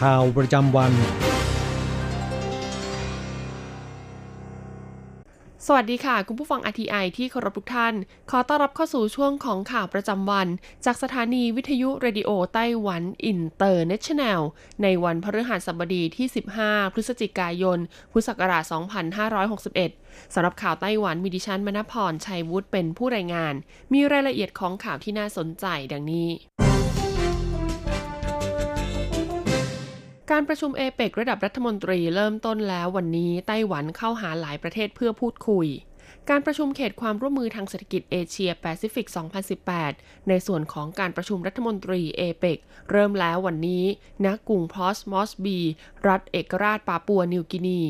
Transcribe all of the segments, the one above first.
ข่าวประจำวัน สวัสดีค่ะ คุณผู้ฟัง RTI ที่เคารพทุกท่าน ขอต้อนรับเข้าสู่ช่วงของข่าวประจำวัน จากสถานีวิทยุ Radio Taiwan International ในวันพฤหัสบดีที่ 15 พฤศจิกายน พุทธศักราช 2561 สำหรับข่าวไต้หวันมีดิฉันมณพรชัยวุฒิเป็นผู้รายงาน มีรายละเอียดของข่าวที่น่าสนใจดังนี้ การประชุมเอเปกระดับรัฐมนตรีเริ่มต้นแล้ววันนี้ไต้หวันเข้าหาหลายประเทศเพื่อพูดคุย การประชุมเขตความร่วมมือทางเศรษฐกิจเอเชียแปซิฟิก 2018 ในส่วนของการประชุมรัฐมนตรีเอเปกเริ่มแล้ววันนี้ณกรุงพอร์ตมอร์สบี รัฐเอกราชปาปัวนิวกินี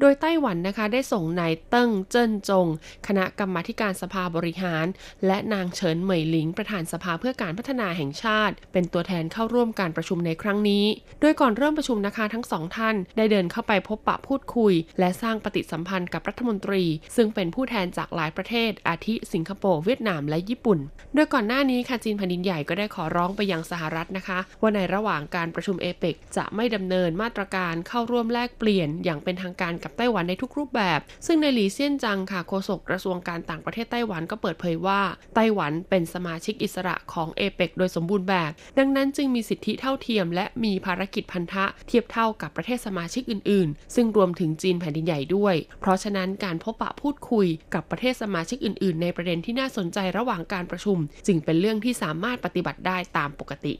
โดยไต้หวันนะคะได้ส่งนายเติ้งเจิ้นจง คณะกรรมาการสภาบริหาร และนางเฉินเหมยหลิง ประธานสภาเพื่อการพัฒนาแห่งชาติ เป็นตัวแทนเข้าร่วมการประชุมในครั้งนี้ โดยก่อนเริ่มประชุมนะคะทั้งสองท่าน ได้เดินเข้าไปพบปะพูดคุย และสร้างปฏิสัมพันธ์กับรัฐมนตรี ซึ่งเป็นผู้แทนจากหลายประเทศ อาทิสิงคโปร์เวียดนามและญี่ปุ่น โดยก่อนหน้านี้ค่ะจีนแผ่นดินใหญ่ก็ได้ขอร้องไปยังสหรัฐนะคะ ว่าในระหว่างการประชุมเอเปกจะไม่ดำเนินมาตรการเข้าร่วมแลกเปลี่ยน อย่างเป็นทางการกับไต้หวันในทุกรูปแบบ ซึ่งในหลีเซียนจังค่ะโฆษกกระทรวงการต่างประเทศไต้หวันก็เปิดเผยว่าไต้หวันเป็นสมาชิกอิสระของเอเปกโดยสมบูรณ์แบบ ดังนั้นจึงมีสิทธิเท่าเทียม และมีภารกิจพันธะเทียบเท่ากับประเทศสมาชิกอื่น ๆ ซึ่งรวมถึงจีนแผ่นดินใหญ่ด้วย เพราะฉะนั้นการพบปะพูดคุยกับประเทศสมาชิกอื่น ๆ ในประเด็นที่น่าสนใจระหว่างการประชุม จึงเป็นเรื่องที่สามารถปฏิบัติได้ตามปกติ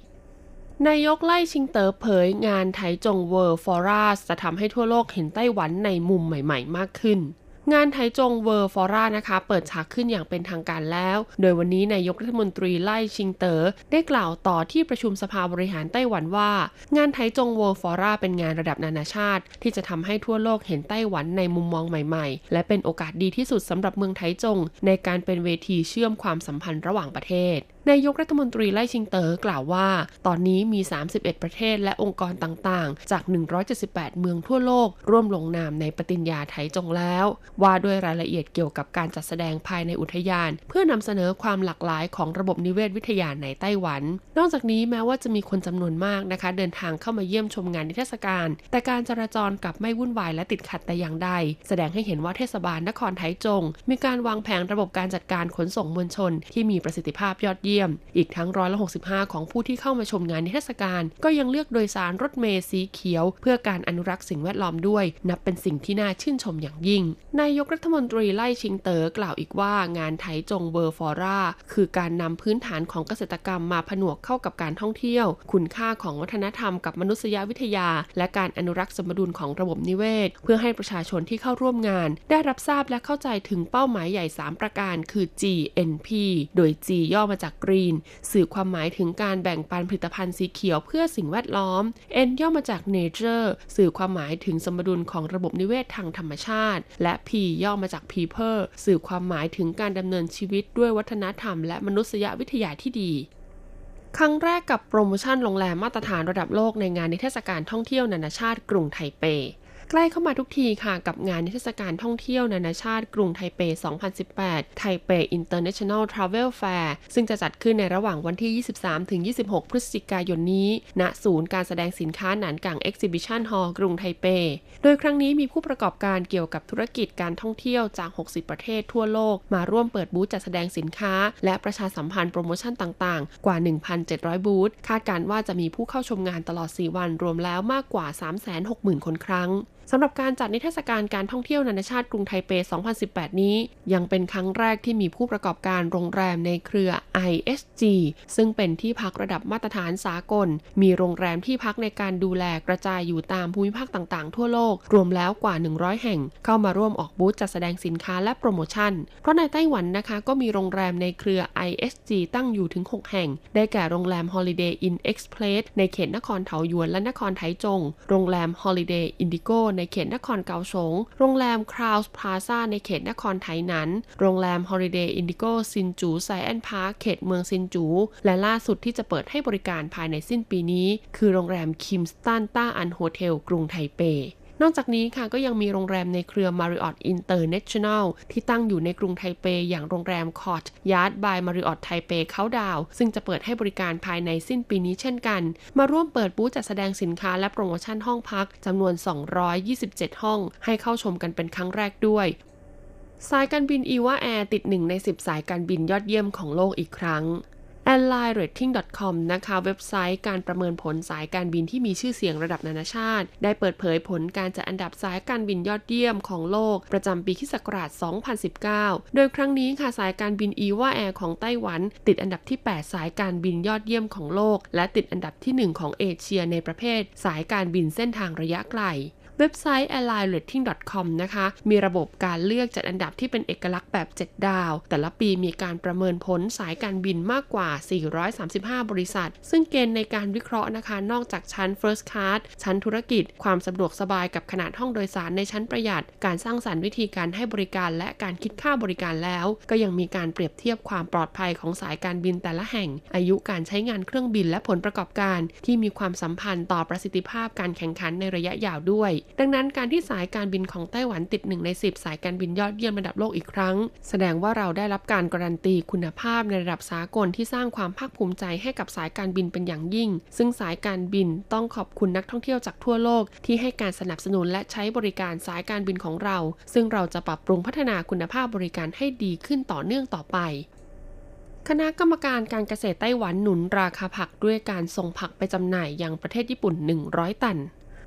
นายกไล่ชิงเตอ๋อเผยงานไทจงเวิร์ฟอรัสจะทำให้ทั่วโลกเห็นไต้หวันในมุมใหม่ ๆ มากขึ้น งานไทจง World Flora นะคะ เปิดฉากขึ้นอย่างเป็นทางการแล้ว โดยวันนี้นายกรัฐมนตรีไล่ชิงเต๋อได้กล่าวต่อที่ประชุมสภาบริหารไต้หวันว่า งานไทจง World Flora เป็นงานระดับนานาชาติ ที่จะทำให้ทั่วโลกเห็นไต้หวันในมุมมองใหม่ๆ และเป็นโอกาสดีที่สุดสำหรับเมืองไทจง ในการเป็นเวทีเชื่อมความสัมพันธ์ระหว่างประเทศ นายกรัฐมนตรีไล่ชิงเต๋อกล่าวว่า ตอนนี้มี 31 ประเทศและองค์กรต่างๆ จาก 178 เมืองทั่วโลก ร่วมลงนามในปฏิญญาไทยจงแล้ว ว่าด้วยรายละเอียดเกี่ยวกับการจัดแสดงภายในอุทยาน เพื่อนำเสนอความหลากหลายของระบบนิเวศวิทยาในไต้หวัน นอกจากนี้แม้ว่าจะมีคนจำนวนมากนะคะ เดินทางเข้ามาเยี่ยมชมงานนิทรรศการ แต่การจราจรกลับไม่วุ่นวายและติดขัดแต่อย่างใด แสดงให้เห็นว่าเทศบาลนครไทจง มีการวางแผนระบบการจัดการขนส่งมวลชน ที่มีประสิทธิภาพยอดเยี่ยมอีกทั้งร้อยละ65 ของผู้ที่เข้ามาชมงานนิทรรศการ ก็ยังเลือกโดยสารรถเมล์สีเขียว เพื่อการอนุรักษ์สิ่งแวดล้อมด้วย นับเป็นสิ่งที่น่าชื่นชมอย่างยิ่ง นายกรัฐมนตรีไล่ชิงเต๋อกล่าวอีกว่างานไทจง World Flora คือการนำพื้นฐานของเกษตรกรรมมาผนวกเข้ากับการท่องเที่ยว คุณค่าของวัฒนธรรมกับมนุษยวิทยา และการอนุรักษ์สมดุลของระบบนิเวศ เพื่อให้ประชาชนที่เข้าร่วมงาน ได้รับทราบและเข้าใจถึงเป้าหมายใหญ่ 3 ประการ คือ GNP โดย G ย่อมาจาก Green สื่อความหมายถึงการแบ่งปันผลิตภัณฑ์สีเขียวเพื่อสิ่งแวดล้อม N ย่อมาจาก Nature สื่อความหมายถึงสมดุลของระบบนิเวศทางธรรมชาติ และ P ย่อมาจาก People สื่อความหมายถึงการดำเนินชีวิตด้วยวัฒนธรรม และมนุษยวิทยาที่ดีครั้งแรกกับโปรโมชั่นโรงแรมมาตรฐานระดับโลกในงานนิทรรศการท่องเที่ยวนานาชาติกรุงไทเป ใกล้เข้ามาทุกทีค่ะกับงานนิทรรศการท่องเที่ยวนานาชาติกรุงไทเป 2018 ไทเป International Travel Fair ซึ่งจะจัดขึ้นในระหว่างวันที่ 23-26 พฤศจิกายนนี้ ณ ศูนย์การแสดงสินค้าหนานกัง Exhibition Hall กรุงไทเป โดยครั้งนี้มีผู้ประกอบการเกี่ยวกับธุรกิจการท่องเที่ยวจาก 60 ประเทศทั่วโลก มาร่วมเปิดบูธจัดแสดงสินค้า และประชาสัมพันธ์โปรโมชั่นต่างๆ กว่า 1,700 บูธ คาดการว่าจะมีผู้เข้าชมงานตลอด 4 วันรวมแล้วมากกว่า 360,000 คนครั้ง สำหรับการจัดนิทรรศการการท่องเที่ยวนานาชาติกรุงไทเป 2018 นี้ ยังเป็นครั้งแรกที่มีผู้ประกอบการโรงแรมในเครือ ISG ซึ่งเป็นที่พักระดับมาตรฐานสากล มีโรงแรมที่พักในการดูแลกระจายอยู่ตามภูมิภาคต่างๆ ทั่วโลก รวมแล้วกว่า 100 แห่ง เข้ามาร่วมออกบูธจัดแสดงสินค้าและโปรโมชั่น เพราะในไต้หวันนะคะก็มีโรงแรมในเครือ ISG ตั้งอยู่ถึง 6 แห่ง ได้แก่โรงแรม Holiday Inn Express ในเขตนครเถาหยวนและนครไถจง โรงแรม Holiday Indigo ในเขตนครเกาสง โรงแรม Crowne Plaza ในเขตนครไทนัน โรงแรม Holiday Indigo ซินจู Science Park เขตเมืองซินจู และล่าสุดที่จะเปิดให้บริการภายในสิ้นปีนี้ คือโรงแรม Kimpton ต้าอัน Hotel กรุงไทเป นอกจากนี้ค่ะก็ยังมีโรงแรมในเครือ Marriott International ที่ตั้งอยู่ในกรุงไทเปอย่างโรงแรม Courtyard by Marriott ไทเปเขาดาวซึ่งจะเปิดให้บริการภายในสิ้นปีนี้เช่นกัน มาร่วมเปิดบูธจัดแสดงสินค้าและโปรโมชั่นห้องพักจำนวน 227 ห้อง ให้เข้าชมกันเป็นครั้งแรกด้วยสายการบินอีวาแอร์ติดหนึ่งใน 10 สายการบินยอดเยี่ยมของโลกอีกครั้ง a i r l i n e rating.com นะคะเว็บไซต์การประเมินผลสายการบินที่มีชื่อเสียงระดับนานาชาติ ได้เปิดเผยผลการจัดอันดับสายการบินยอดเยี่ยมของโลก ประจำปีคศ2019 โดยครั้งนี้ค่ะสายการบินอีวาแอร์ของไต้หวัน ติดอันดับที่ 8 สายการบินยอดเยี่ยมของโลก และติดอันดับที่ 1 ของเอเชียในประเภท สายการบินเส้นทางระยะไกล เว็บไซต์ airlinerating.com นะคะ มีระบบการเลือกจัดอันดับที่เป็นเอกลักษณ์แบบ 7 ดาว แต่ละปีมีการประเมินผลสายการบินมากกว่า 435 บริษัท ซึ่งเกณฑ์ในการวิเคราะห์นะคะ นอกจากชั้น First Class ชั้นธุรกิจ ความสะดวกสบายกับขนาดห้องโดยสารในชั้นประหยัด การสร้างสรรค์วิธีการให้บริการและการคิดค่าบริการแล้ว ก็ยังมีการเปรียบเทียบความปลอดภัยของสายการบินแต่ละแห่ง อายุการใช้งานเครื่องบินและผลประกอบการ ที่มีความสัมพันธ์ต่อประสิทธิภาพการแข่งขันในระยะยาวด้วยดังนั้นการที่สายการบินของไต้หวันติดหนึ่งใน 10 สายการบินยอดเยี่ยมระดับโลกอีกครั้ง แสดงว่าเราได้รับการการันตีคุณภาพในระดับสากลที่สร้างความภาคภูมิใจให้กับสายการบินเป็นอย่างยิ่ง ซึ่งสายการบินต้องขอบคุณนักท่องเที่ยวจากทั่วโลก ที่ให้การสนับสนุนและใช้บริการสายการบินของเรา ซึ่งเราจะปรับปรุงพัฒนาคุณภาพบริการให้ดีขึ้นต่อเนื่องต่อไปคณะกรรมการการเกษตรไต้หวันหนุนราคาผักด้วยการส่งผักไปจำหน่ายยังประเทศญี่ปุ่น 100 ตัน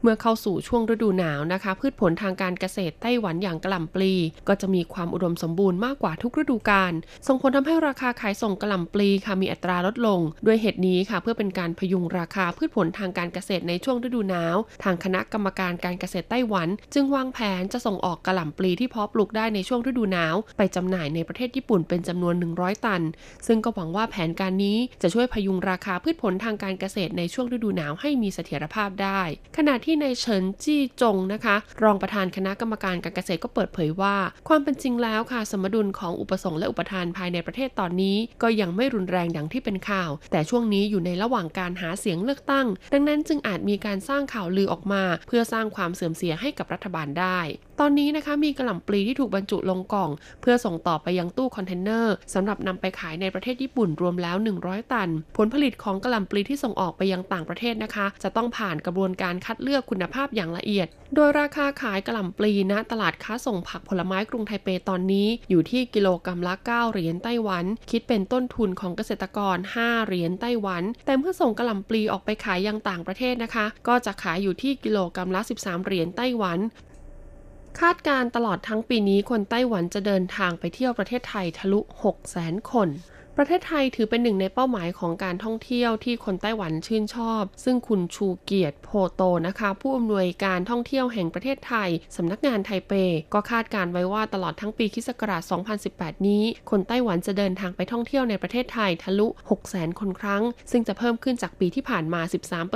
เมื่อเข้าสู่ช่วงฤดูหนาวนะคะ พืชผลทางการเกษตรไต้หวันอย่างกระหล่ำปลี ก็จะมีความอุดมสมบูรณ์มากกว่าทุกฤดูกาลส่งผลทำให้ราคาขายส่งกระหล่ำปลีค่ะมีอัตราลดลง ด้วยเหตุนี้ค่ะ เพื่อเป็นการพยุงราคาพืชผลทางการเกษตรในช่วงฤดูหนาว ทางคณะกรรมการการเกษตรไต้หวัน จึงวางแผนจะส่งออกกระหล่ำปลีที่เพาะปลูกได้ในช่วงฤดูหนาว ไปจำหน่ายในประเทศญี่ปุ่นเป็นจำนวน 100 ตัน ซึ่งก็หวังว่าแผนการนี้จะช่วยพยุงราคาพืชผลทางการเกษตรในช่วงฤดูหนาวให้มีเสถียรภาพได้ ขณะที่ในเฉินจี้จงนะคะ รองประธานคณะกรรมการการเกษตรก็เปิดเผยว่า ความเป็นจริงแล้วค่ะสมดุลของอุปสงค์และอุปทานภายในประเทศตอนนี้ ก็ยังไม่รุนแรงดังที่เป็นข่าว แต่ช่วงนี้อยู่ในระหว่างการหาเสียงเลือกตั้ง ดังนั้นจึงอาจมีการสร้างข่าวลือออกมา เพื่อสร้างความเสื่อมเสียให้กับรัฐบาลได้ ตอนนี้นะคะมีกระหล่ำปลีที่ถูกบรรจุลงกล่อง เพื่อส่งต่อไปยังตู้คอนเทนเนอร์สำหรับนำไปขายในประเทศญี่ปุ่นรวมแล้ว 100 ตัน ผลผลิตของกระหล่ำปลีที่ส่งออกไปยังต่างประเทศนะคะ จะต้องผ่านกระบวนการคัดเลือกคุณภาพอย่างละเอียด โดยราคาขายกระหล่ำปลีณตลาดค้าส่งผักผลไม้กรุงไทเปตอนนี้ อยู่ที่กิโลกรัมละ 9 เหรียญไต้หวัน คิดเป็นต้นทุนของเกษตรกร 5 เหรียญไต้หวัน แต่เมื่อส่งกระหล่ำปลีออกไปขายยังต่างประเทศนะคะ ก็จะขายอยู่ที่กิโลกรัมละ 13 เหรียญไต้หวัน คาดการตลอดทั้งปีนี้คนไต้หวันจะเดินทางไปเที่ยวประเทศไทยทะลุ 6 0 0 0 0 0 คน ประเทศไทยถือเป็นหนึ่งในเป้าหมายของการท่องเที่ยวที่คนไต้หวันชื่นชอบ ซึ่งคุณชูเกียรติโพโตนะคะ ผู้อำนวยการท่องเที่ยวแห่งประเทศไทยสำนักงานไทเป ก็คาดการไว้ว่าตลอดทั้งปีคศ2018 นี้ คนไต้หวันจะเดินทางไปท่องเที่ยวในประเทศไทยทะลุ 600,000 คนครั้ง ซึ่งจะเพิ่มขึ้นจากปีที่ผ่านมา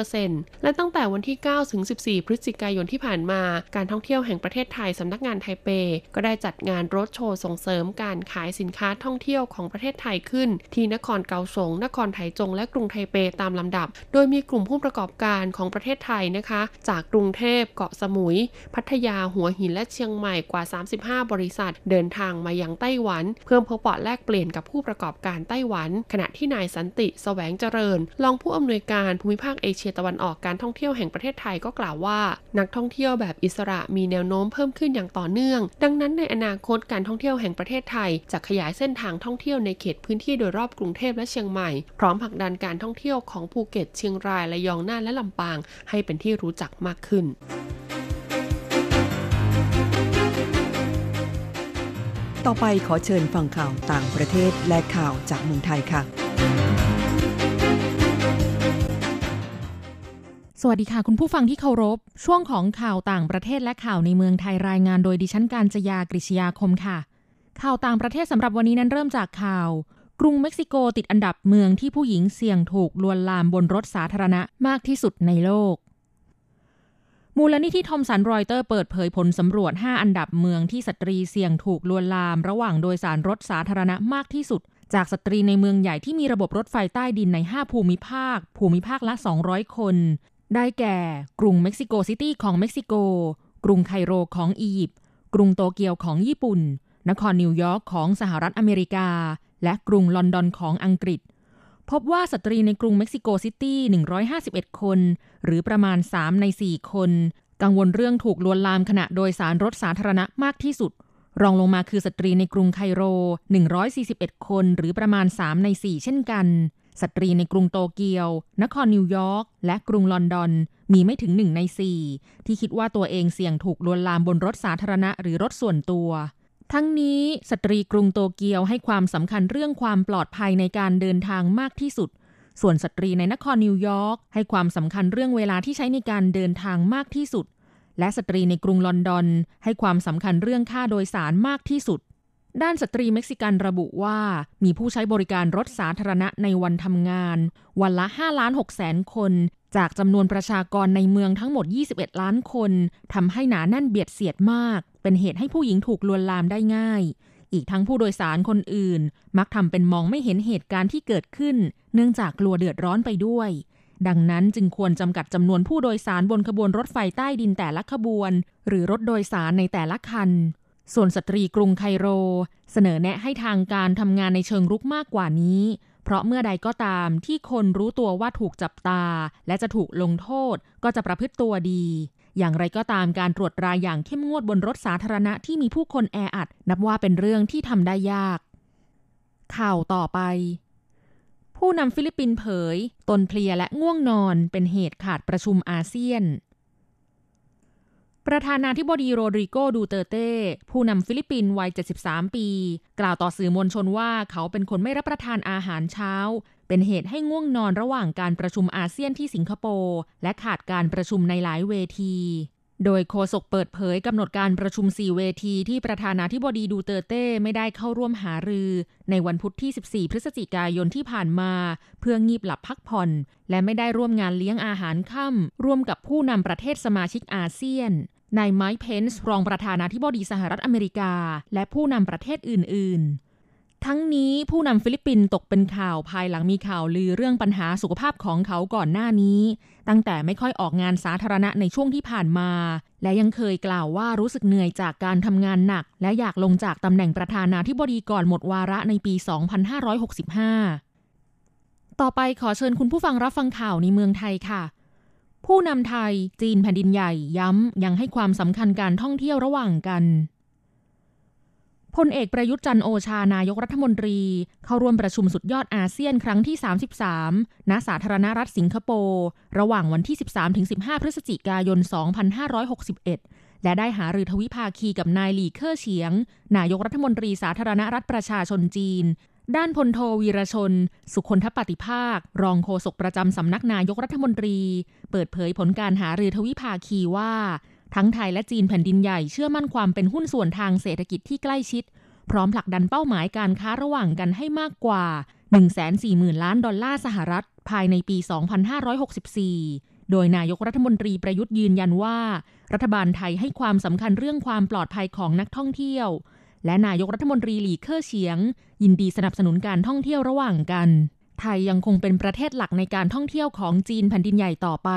13%และตั้งแต่วันที่ 9 ถึง 14 พฤศจิกายนที่ผ่านมา การท่องเที่ยวแห่งประเทศไทยสำนักงานไทเป ก็ได้จัดงานรถโชว์ส่งเสริมการขายสินค้าท่องเที่ยวของประเทศไทยขึ้นที่นครเกาสง นครไถจง และกรุงไทเปตามลำดับ โดยมีกลุ่มผู้ประกอบการของประเทศไทยนะคะ จากกรุงเทพ เกาะสมุย พัทยา หัวหิน และเชียงใหม่กว่า 35 บริษัท เดินทางมายังไต้หวัน เพื่อพบปะแลกเปลี่ยนกับผู้ประกอบการไต้หวัน ขณะที่นายสันติแสวงเจริญ รองผู้อำนวยการภูมิภาคเอเชียตะวันออกการท่องเที่ยวแห่งประเทศไทยก็กล่าวว่า นักท่องเที่ยวแบบอิสระมีแนวโน้มเพิ่มขึ้นอย่างต่อเนื่อง ดังนั้นในอนาคตการท่องเที่ยวแห่งประเทศไทยจะขยายเส้นทางท่องเที่ยวในเขตพื้นที่โดยรอบกรุงเทพและเชียงใหม่ พร้อมผลักดันการท่องเที่ยวของภูเก็ตเชียงรายระยองน่านและลำปาง ให้เป็นที่รู้จักมากขึ้นต่อไปขอเชิญฟังข่าวต่างประเทศและข่าวจากเมืองไทยค่ะ สวัสดีค่ะ คุณผู้ฟังที่เคารพ ช่วงของข่าวต่างประเทศและข่าวในเมืองไทยรายงานโดยดิฉันการจยากริชยาคมค่ะ ข่าวต่างประเทศสำหรับวันนี้นั้นเริ่มจากข่าว กรุงเม็กซิโกติดอันดับเมืองที่ผู้หญิงเสี่ยงถูกลวนลามบนรถสาธารณะมากที่สุดในโลก มูลนิธิทอมสันรอยเตอร์เปิดเผยผลสำรวจ 5 อันดับเมืองที่สตรีเสี่ยงถูกลวนลาม ระหว่างโดยสารรถสาธารณะมากที่สุด จากสตรีในเมืองใหญ่ที่มีระบบรถไฟใต้ดินใน 5 ภูมิภาค ภูมิภาคละ 200 คน ได้แก่ กรุงเม็กซิโกซิตี้ของเม็กซิโก กรุงไคโรของอียิปต์ กรุงโตเกียวของญี่ปุ่น นครนิวยอร์กของสหรัฐอเมริกา และกรุงลอนดอนของอังกฤษ พบว่าสตรีในกรุงเม็กซิโกซิตี้ 151 คน หรือประมาณ 3 ใน 4 คน กังวลเรื่องถูกลวนลามขณะโดยสารรถสาธารณะมากที่สุด รองลงมาคือสตรีในกรุงไคโร 141 คน หรือประมาณ 3 ใน 4 เช่นกัน สตรีในกรุงโตเกียว นครนิวยอร์ก และกรุงลอนดอน มีไม่ถึง1ใน4ที่คิดว่าตัวเองเสี่ยงถูกลวนลามบนรถสาธารณะหรือรถส่วนตัว ทั้งนี้สตรีกรุงโตเกียวให้ความสำคัญเรื่องความปลอดภัยในการเดินทางมากที่สุด ส่วนสตรีในนครนิวยอร์กให้ความสำคัญเรื่องเวลาที่ใช้ในการเดินทางมากที่สุด และสตรีในกรุงลอนดอน ให้ความสำคัญเรื่องค่าโดยสารมากที่สุด ด้านสตรีเม็กซิกันระบุว่า มีผู้ใช้บริการรถสาธารณะในวันทำงาน วันละ5ล้าน6แสนคน จากจำนวนประชากรในเมืองทั้งหมด 21 ล้านคนทำให้หนาแน่นเบียดเสียดมาก เป็นเหตุให้ผู้หญิงถูกลวนลามได้ง่าย อีกทั้งผู้โดยสารคนอื่น มักทำเป็นมองไม่เห็นเหตุการณ์ที่เกิดขึ้น เนื่องจากกลัวเดือดร้อนไปด้วย ดังนั้นจึงควรจำกัดจำนวนผู้โดยสารบนขบวนรถไฟใต้ดินแต่ละขบวน หรือรถโดยสารในแต่ละคัน ส่วนสตรีกรุงไคโร เสนอแนะให้ทางการทำงานในเชิงรุกมากกว่านี้ เพราะเมื่อใดก็ตามที่คนรู้ตัวว่าถูกจับตา และจะถูกลงโทษก็จะประพฤติตัวดี อย่างไรก็ตามการตรวจตราอย่างเข้มงวดบนรถสาธารณะที่มีผู้คนแออัด นับว่าเป็นเรื่องที่ทำได้ยาก ข่าวต่อไป ผู้นำฟิลิปปินส์เผย ตนเพลียและง่วงนอนเป็นเหตุขาดประชุมอาเซียน ประธานาธิบดีโรดริโกดูเตเต้ ผู้นำฟิลิปปินส์วัย 73 ปี กล่าวต่อสื่อมวลชนว่าเขาเป็นคนไม่รับประทานอาหารเช้า เป็นเหตุให้ง่วงนอนระหว่างการประชุมอาเซียนที่สิงคโปร์ และขาดการประชุมในหลายเวที โดยโฆษกเปิดเผยกำหนดการประชุม 4 เวทีที่ประธานาธิบดีดูเตเต้ไม่ได้เข้าร่วมหารือ ในวันพุธที่ 14 พฤศจิกายนที่ผ่านมา เพื่องีบหลับพักผ่อน และไม่ได้ร่วมงานเลี้ยงอาหารค่ำร่วมกับผู้นำประเทศสมาชิกอาเซียน นายไมค์เพนส์รองประธานาธิบดีสหรัฐอเมริกา และผู้นำประเทศอื่น ๆ ทั้งนี้ผู้นำฟิลิปปินส์ตกเป็นข่าวภายหลังมีข่าวลือเรื่องปัญหาสุขภาพของเขาก่อนหน้านี้ ตั้งแต่ไม่ค่อยออกงานสาธารณะในช่วงที่ผ่านมา และยังเคยกล่าวว่ารู้สึกเหนื่อยจากการทำงานหนัก และอยากลงจากตำแหน่งประธานาธิบดีก่อนหมดวาระในปี 2565 ต่อไปขอเชิญคุณผู้ฟังรับฟังข่าวในเมืองไทยค่ะ ผู้นำไทยจีนแผ่นดินใหญ่ย้ำ ยังให้ความสำคัญการท่องเที่ยวระหว่างกันพลเอกประยุทธ์จันโอชานายกรัฐมนตรี เข้าร่วมประชุมสุดยอดอาเซียนครั้งที่ 33 ณ สาธารณรัฐสิงคโปร์ ระหว่างวันที่ 13-15 พฤศจิกายน 2561 และได้หารือทวิภาคีกับนายหลี่เค่อเฉียง นายกรัฐมนตรีสาธารณรัฐประชาชนจีน ด้านพลโทวีรชน สุคนทปฏิภาค รองโฆษกประจำสำนักนายกรัฐมนตรี เปิดเผยผลการหารือทวิภาคีว่า ทั้งไทยและจีนแผ่นดินใหญ่เชื่อมั่นความเป็นหุ้นส่วนทางเศรษฐกิจที่ใกล้ชิด พร้อมผลักดันเป้าหมายการค้าระหว่างกันให้มากกว่า 140,000 ล้านดอลลาร์สหรัฐ ภายในปี 2564 โดยนายกรัฐมนตรีประยุทธ์ยืนยันว่า รัฐบาลไทยให้ความสำคัญเรื่องความปลอดภัยของนักท่องเที่ยว และนายกรัฐมนตรีหลีเค่อเฉียง ยินดีสนับสนุนการท่องเที่ยวระหว่างกัน ไทยยังคงเป็นประเทศหลักในการท่องเที่ยวของจีนแผ่นดินใหญ่ต่อไป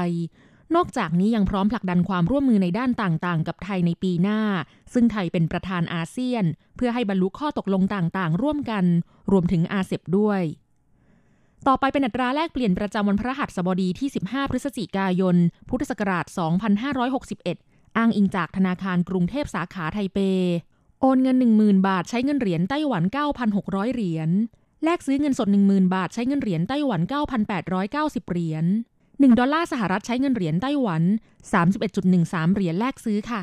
นอกจากนี้ยังพร้อมผลักดันความร่วมมือในด้านต่างๆ กับไทยในปีหน้า ซึ่งไทยเป็นประธานอาเซียน เพื่อให้บรรลุข้อตกลงต่างๆ ร่วมกัน รวมถึงอาเซียด้วยต่อไปเป็นอัตราแลกเปลี่ยนประจำวันพระหัสบดีที่ 15 พฤศจิกายน พุทธศักราช 2561 อ้างอิงจากธนาคารกรุงเทพสาขาไทเป โอนเงิน 10,000 บาทใช้เงินเหรียญไต้หวัน 9,600 เหรียญ แลกซื้อเงินสด 10,000 บาทใช้เงินเหรียญไต้หวัน 9,890 เหรียญ 1 ดอลลาร์สหรัฐใช้เงินเหรียญไต้หวัน 31.13 เหรียญแลกซื้อค่ะ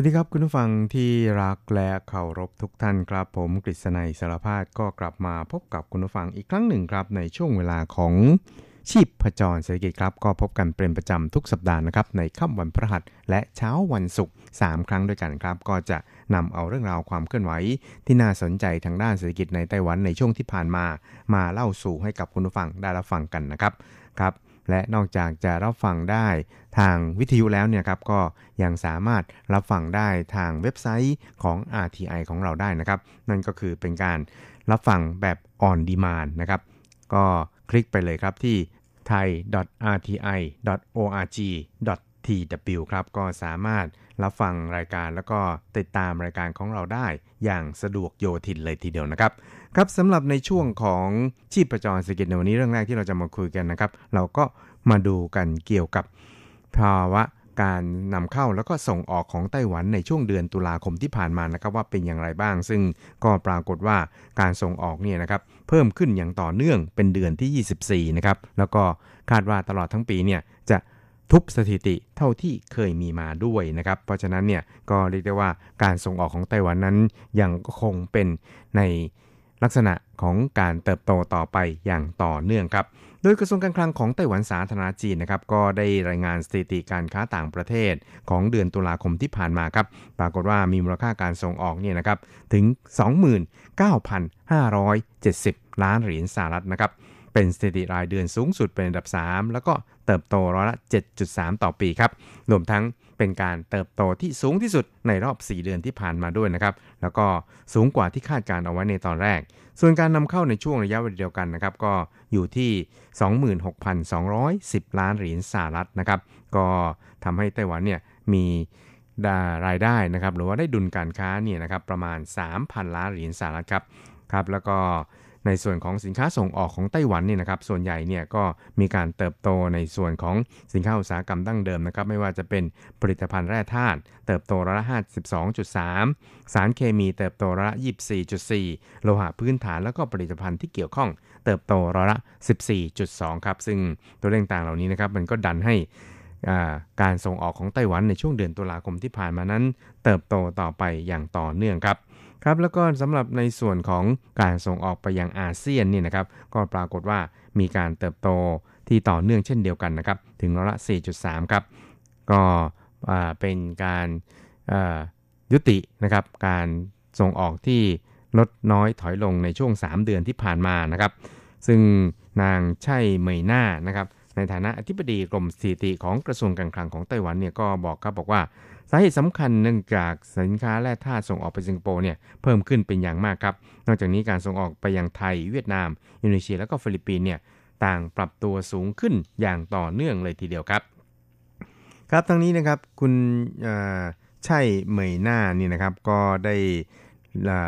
วัสดีครับคุณผู้ฟังที่รักและเคารพทุกท่านครับ ผมกฤษณัยสารพาดก็กลับมาพบกับคุณผู้ฟังอีกครั้งหนึ่งครับ ในช่วงเวลาของชีพผจรเศรษฐกิจครับ ก็พบกันเป็นประจำทุกสัปดาห์นะครับ ในค่ำวันพฤหัสและเช้าวันศุกร์3ครั้งด้วยกันครับ ก็จะนำเอาเรื่องราวความเคลื่อนไหว ที่น่าสนใจทางด้านเศรษฐกิจในไต้หวันในช่วงที่ผ่านมา มาเล่าสู่ให้กับคุณผู้ฟังได้รับฟังกันนะครับครับ และนอกจากจะรับฟังได้ทางวิทยุแล้วเนี่ยครับก็ยังสามารถรับฟังได้ทางเว็บไซต์ของ RTI ของเราได้นะครับ นั่นก็คือเป็นการรับฟังแบบออนดีมานนะครับ ก็คลิกไปเลยครับที่ไทย .rti.org. TW ครับก็สามารถรับฟังรายการแล้วก็ติดตามรายการของเราได้ อย่างสะดวกโยทินเลยทีเดียวนะครับ ครับสำหรับในช่วงของชีพประจรเศรษฐกิจในวันนี้เรื่องแรกที่เราจะมาคุยกันนะครับ เราก็มาดูกันเกี่ยวกับภาวะการนำเข้าแล้วก็ส่งออกของไต้หวันในช่วงเดือนตุลาคมที่ผ่านมานะครับว่าเป็นอย่างไรบ้าง ซึ่งก็ปรากฏว่าการส่งออกเนี่ยนะครับเพิ่มขึ้นอย่างต่อเนื่องเป็นเดือนที่ 24 นะครับ แล้วก็คาดว่าตลอดทั้งปีเนี่ยจะ ทุบสถิติเท่าที่เคยมีมาด้วยนะครับ เพราะฉะนั้นเนี่ยก็เรียกได้ว่าการส่งออกของไต้หวันนั้นยังคงเป็นในลักษณะของการเติบโตต่อไปอย่างต่อเนื่องครับ โดยกระทรวงการคลังของไต้หวันสาธารณจีนนะครับก็ได้รายงานสถิติการค้าต่างประเทศของเดือนตุลาคมที่ผ่านมาครับ ปรากฏว่ามีมูลค่าการส่งออกเนี่ยนะครับถึง 29,570 ล้านเหรียญสหรัฐนะครับ เป็นสถิติรายเดือนสูงสุดเป็นอันดับ 3 แล้วก็เติบโตร้อยละ 7.3 ต่อปีครับรวมทั้งเป็นการเติบโตที่สูงที่สุดในรอบ 4 เดือนที่ผ่านมาด้วยนะครับ แล้วก็สูงกว่าที่คาดการเอาไว้ในตอนแรก ส่วนการนำเข้าในช่วงระยะเวลาเดียวกันนะครับ ก็อยู่ที่ 26,210 ล้านเหรียญสหรัฐนะครับ ก็ทำให้ไต้หวันเนี่ยมีรายได้นะครับ หรือว่าได้ดุลการค้าเนี่ยนะครับประมาณ 3,000 ล้านเหรียญสหรัฐครับ ครับ แล้วก็ ในส่วนของสินค้าส่งออกของไต้หวันเนี่ยนะครับส่วนใหญ่เนี่ยก็มีการเติบโตในส่วนของสินค้าอุตสาหกรรมดั้งเดิมนะครับไม่ว่าจะเป็นผลิตภัณฑ์แร่ธาตุเติบโตร้อยละ52.3 สารเคมีเติบโตร้อยละ24.4 โลหะพื้นฐานแล้วก็ผลิตภัณฑ์ที่เกี่ยวข้อง เติบโตร้อยละ14.2 ครับ ซึ่งตัวเลขต่างเหล่านี้นะครับมันก็ดันให้การส่งออกของไต้หวันในช่วงเดือนตุลาคมที่ผ่านมานั้น เติบโตต่อไปอย่างต่อเนื่องครับ ครับแล้วก็สำหรับในส่วนของการส่งออกไปยังอาเซียนนี่นะครับก็ปรากฏว่ามีการเติบโตที่ต่อเนื่องเช่นเดียวกันนะครับถึงร้อยละ 4.3 ครับก็เป็นการยุตินะครับการส่งออกที่ลดน้อยถอยลงในช่วง 3 เดือนที่ผ่านมานะครับซึ่งนางใช่เหมยหน้านะครับในในฐานะอธิบดีกรมสถิติของกระทรวงการคลังของไต้หวันเนี่ยก็บอกครับบอกว่า สาเหตุสำคัญเนื่องจากสินค้าและท่าส่งออกไปสิงคโปร์เนี่ยเพิ่มขึ้นเป็นอย่างมากครับ นอกจากนี้การส่งออกไปยังไทย เวียดนาม อินโดนีเซียและก็ฟิลิปปินเนี่ยต่างปรับตัวสูงขึ้นอย่างต่อเนื่องเลยทีเดียวครับ ครับทั้งนี้นะครับคุณใช่เหมยหน้านี่นะครับก็ได้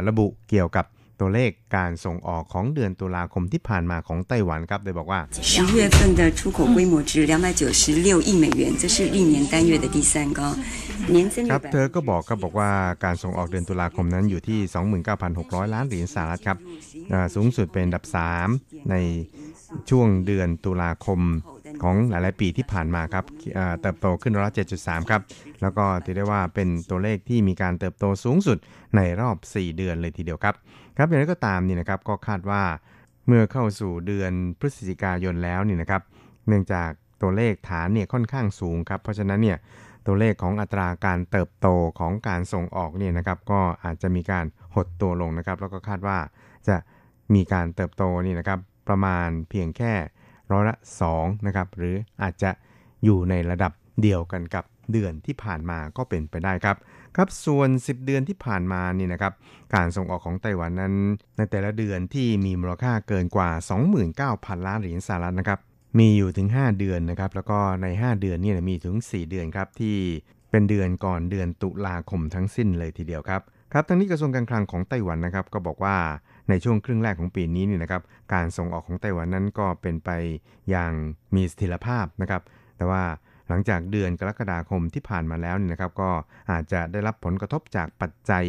ระบุเกี่ยวกับ ตัวเลขการส่งออกของเดือนตุลาคมที่ผ่านมาของไต้หวันครับโดยบอกว่า10月份的出口规模值296亿美元这是历年单月的第三高年增ครับเธอก็บอกครับบอกว่าการส่งออกเดือนตุลาคมนั้นอยู่ที่ 29,600 ล้านเหรียญสหรัฐครับสูงสุดเป็นอันดับ 3 ในช่วงเดือนตุลาคมของหลายๆปีที่ผ่านมาครับเติบโตขึ้นร้อยเจ็ดจุดสามครับ แล้วก็ถือได้ว่าเป็นตัวเลขที่มีการเติบโตสูงสุดในรอบ 4 เดือนเลยทีเดียวครับ ครับอย่างไรก็ตามนี่นะครับก็คาดว่าเมื่อเข้าสู่เดือนพฤศจิกายนแล้วนี่นะครับ เนื่องจากตัวเลขฐานเนี่ยค่อนข้างสูงครับ เพราะฉะนั้นเนี่ยตัวเลขของอัตราการเติบโตของการส่งออกเนี่ยนะครับ ก็อาจจะมีการหดตัวลงนะครับ แล้วก็คาดว่าจะมีการเติบโตนี่นะครับ ประมาณเพียงแค่ร้อยละ2นะครับ หรืออาจจะอยู่ในระดับเดียวกันกับเดือนที่ผ่านมาก็เป็นไปได้ครับ ครับส่วน 10 เดือนที่ผ่านมานี่นะครับการส่งออกของไต้หวันนั้นในแต่ละเดือนที่มีมูลค่าเกินกว่า 29,000 ล้านเหรียญสหรัฐนะครับมีอยู่ถึง 5 เดือนนะครับแล้วก็ใน 5 เดือนนี่มีถึง 4 เดือนครับที่เป็นเดือนก่อนเดือนตุลาคมทั้งสิ้นเลยทีเดียวครับครับทั้งนี้กระทรวงการคลังของไต้หวันนะครับก็บอกว่าในช่วงครึ่งแรกของปีนี้นี่นะครับการส่งออกของไต้หวันนั้นก็เป็นไปอย่างมีสถิรภาพนะครับแต่ว่า หลังจากเดือนกรกฎาคมที่ผ่านมาแล้วนี่นะครับ ก็อาจจะได้รับผลกระทบจากปัจจัย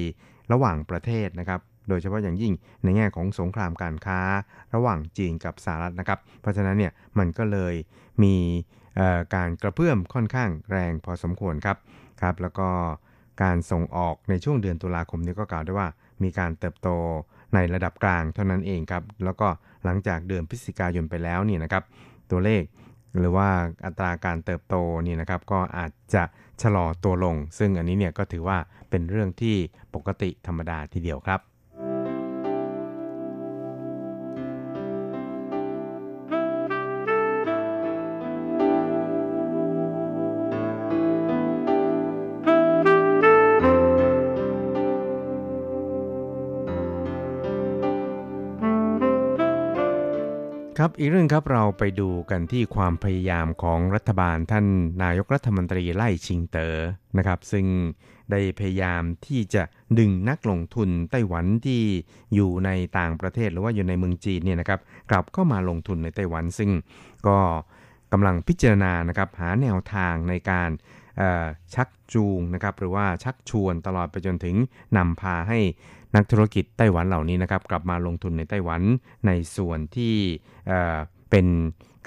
ระหว่างประเทศนะครับ โดยเฉพาะอย่างยิ่งในแง่ของสงครามการค้า ระหว่างจีนกับสหรัฐนะครับ เพราะฉะนั้นเนี่ยมันก็เลยมีการกระเพื่อมค่อนข้างแรงพอสมควรครับครับ แล้วก็การส่งออกในช่วงเดือนตุลาคมนี้ก็กล่าวได้ว่า มีการเติบโตในระดับกลางเท่านั้นเองครับ แล้วก็หลังจากเดือนพฤศจิกายนไปแล้วนี่นะครับ ตัวเลข หรือว่าอัตราการเติบโตนี่นะครับก็อาจจะชะลอตัวลง ซึ่งอันนี้เนี่ยก็ถือว่าเป็นเรื่องที่ปกติธรรมดาทีเดียวครับ อีกเรื่องครับเราไปดูกันที่ความพยายามของรัฐบาลท่านนายกรัฐมนตรีไล่ชิงเตอ๋อนะครับ ซึ่งได้พยายามที่จะดึงนักลงทุนไต้หวันที่อยู่ในต่างประเทศหรือว่าอยู่ในเมืองจีนเนี่ยนะครับ กลับเข้ามาลงทุนในไต้หวัน ซึ่งก็กำลังพิจารณานะครับหาแนวทางในการชักจูงนะครับหรือว่าชักชวนตลอดไปจนถึงนำพาให้ นักธุรกิจไต้หวันเหล่านี้นะครับกลับมาลงทุนในไต้หวันในส่วนที่เป็น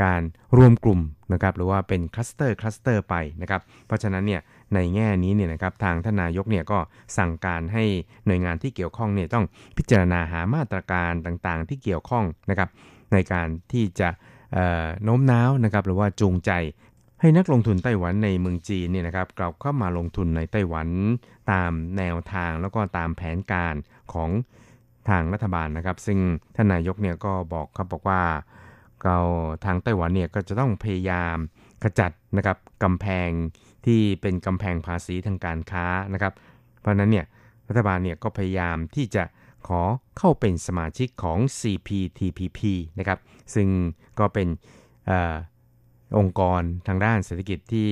การรวมกลุ่มนะครับหรือว่าเป็นคลัสเตอร์คลัสเตอร์ไปนะครับเพราะฉะนั้นเนี่ยในแง่นี้เนี่ยนะครับทางท่านนายกเนี่ยก็สั่งการให้หน่วยงานที่เกี่ยวข้องเนี่ยต้องพิจารณาหามาตรการต่างๆ ที่เกี่ยวข้องนะครับในการที่จะโน้มน้าวนะครับหรือว่าจูงใจ ให้นักลงทุนไต้หวันในเมืองจีนเนี่ยนะครับกลับเข้ามาลงทุนในไต้หวันตามแนวทางแล้วก็ตามแผนการของทางรัฐบาลนะครับ ซึ่งท่านนายกเนี่ยก็บอกครับบอกว่าเราทางไต้หวันเนี่ยก็จะต้องพยายามขจัดนะครับกำแพงที่เป็นกำแพงภาษีทางการค้านะครับ เพราะนั้นเนี่ยรัฐบาลเนี่ยก็พยายามที่จะขอเข้าเป็นสมาชิกของ CPTPP นะครับ ซึ่งก็เป็น องค์กรทางด้านเศรษฐกิจที่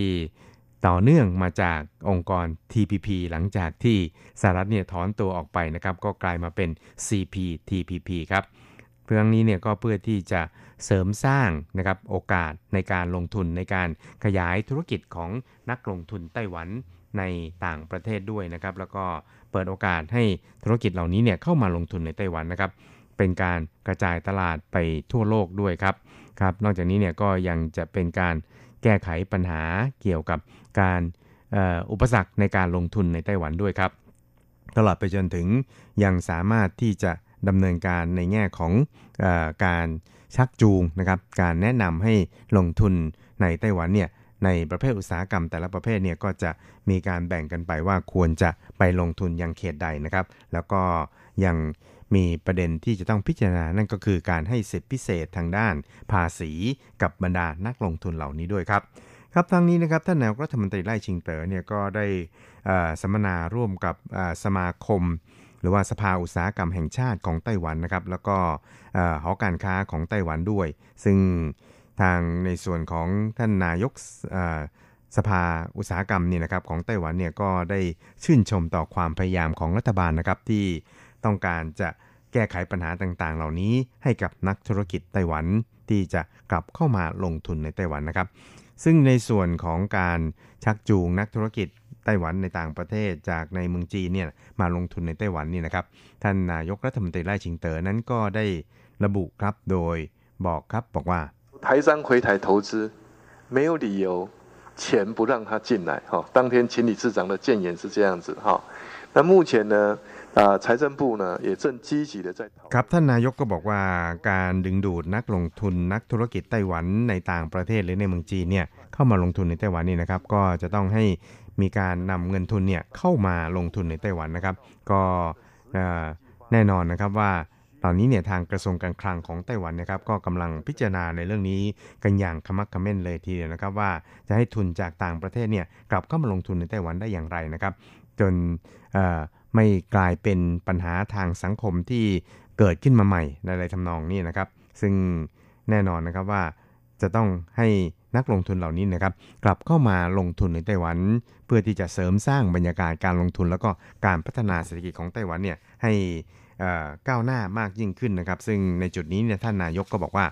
ต่อเนื่องมาจากองค์กร TPP หลังจากที่สหรัฐเนี่ยถอนตัวออกไปนะครับก็กลายมาเป็น CPTPP ครับเพื่องนี้เนี่ยก็เพื่อที่จะเสริมสร้างนะครับโอกาสในการลงทุนในการขยายธุรกิจของนักลงทุนไต้หวันในต่างประเทศด้วยนะครับแล้วก็เปิดโอกาสให้ธุรกิจเหล่านี้เนี่ยเข้ามาลงทุนในไต้หวันนะครับเป็นการกระจายตลาดไปทั่วโลกด้วยครับ ครับ นอกจากนี้เนี่ยก็ยังจะเป็นการแก้ไขปัญหาเกี่ยวกับการอุปสรรคในการลงทุนในไต้หวันด้วยครับ ตลอดไปจนถึงยังสามารถที่จะดำเนินการในแง่ของอการชักจูงนะครับ การแนะนำให้ลงทุนในไต้หวันเนี่ยในประเภทอุตสาหกรรมแต่ละประเภทเนี่ยก็จะมีการแบ่งกันไปว่าควรจะไปลงทุนยังเขตใดนะครับ แล้วก็ยัง มีประเด็นที่จะต้องพิจารณานั่นก็คือการให้สิทธิพิเศษทางด้านภาษีกับบรรดานักลงทุนเหล่านี้ด้วยครับครับทางนี้นะครับท่านนายกรัฐมนตรีไล่ชิงเต๋อเนี่ยก็ได้สัมมนาร่วมกับสมาคม หรือว่าสภาอุตสาหกรรมแห่งชาติของไต้หวันนะครับ แล้วก็หอการค้าของไต้หวันด้วย ซึ่งทางในส่วนของท่านนายกสภาอุตสาหกรรมนี่นะครับของไต้หวันเนี่ยก็ได้ชื่นชมต่อความพยายามของรัฐบาลนะครับที่ ต้องการจะแก้ไขปัญหาต่างๆ เหล่านี้ให้กับนักธุรกิจไต้หวันที่จะกลับเข้ามาลงทุนในไต้หวันนะครับ ซึ่งในส่วนของการชักจูงนักธุรกิจไต้หวันในต่างประเทศจากในเมืองจีนเนี่ยมาลงทุนในไต้หวันนี่นะครับ ท่านนายกรัฐมนตรีไล่ชิงเตอ๋อนั้นก็ได้ระบุครับโดยบอกครับบอกว่า台商回台投资没有理由钱不让他进来哈。当天请理事长的建言是这样子哈。那目前呢？ ครับท่านนายกก็บอกว่าการดึงดูดนักลงทุนนักธุรกิจไต้หวันในต่างประเทศหรือในเมืองจีนเนี่ยเข้ามาลงทุนในไต้หวันนี่นะครับ ก็จะต้องให้มีการนำเงินทุนเนี่ยเข้ามาลงทุนในไต้หวันนะครับ ก็แน่นอนนะครับว่าตอนนี้เนี่ยทางกระทรวงการคลังของไต้หวันนะครับ ก็กำลังพิจารณาในเรื่องนี้กันอย่างขมักขม้นเลยทีเดียวนะครับ ว่าจะให้ทุนจากต่างประเทศเนี่ยกลับเข้ามาลงทุนในไต้หวันได้อย่างไรนะครับ จนเอ่อ ไม่กลายเป็นปัญหาทางสังคมที่เกิดขึ้นมาใหม่ในอะไรทำนองนี้นะครับ ซึ่งแน่นอนนะครับว่าจะต้องให้นักลงทุนเหล่านี้นะครับ กลับเข้ามาลงทุนในไต้หวัน เพื่อที่จะเสริมสร้างบรรยากาศการลงทุน แล้วก็การพัฒนาเศรษฐกิจของไต้หวันเนี่ยให้ก้าวหน้ามากยิ่งขึ้นนะครับ ซึ่งในจุดนี้เนี่ยท่านนายกก็บอกว่า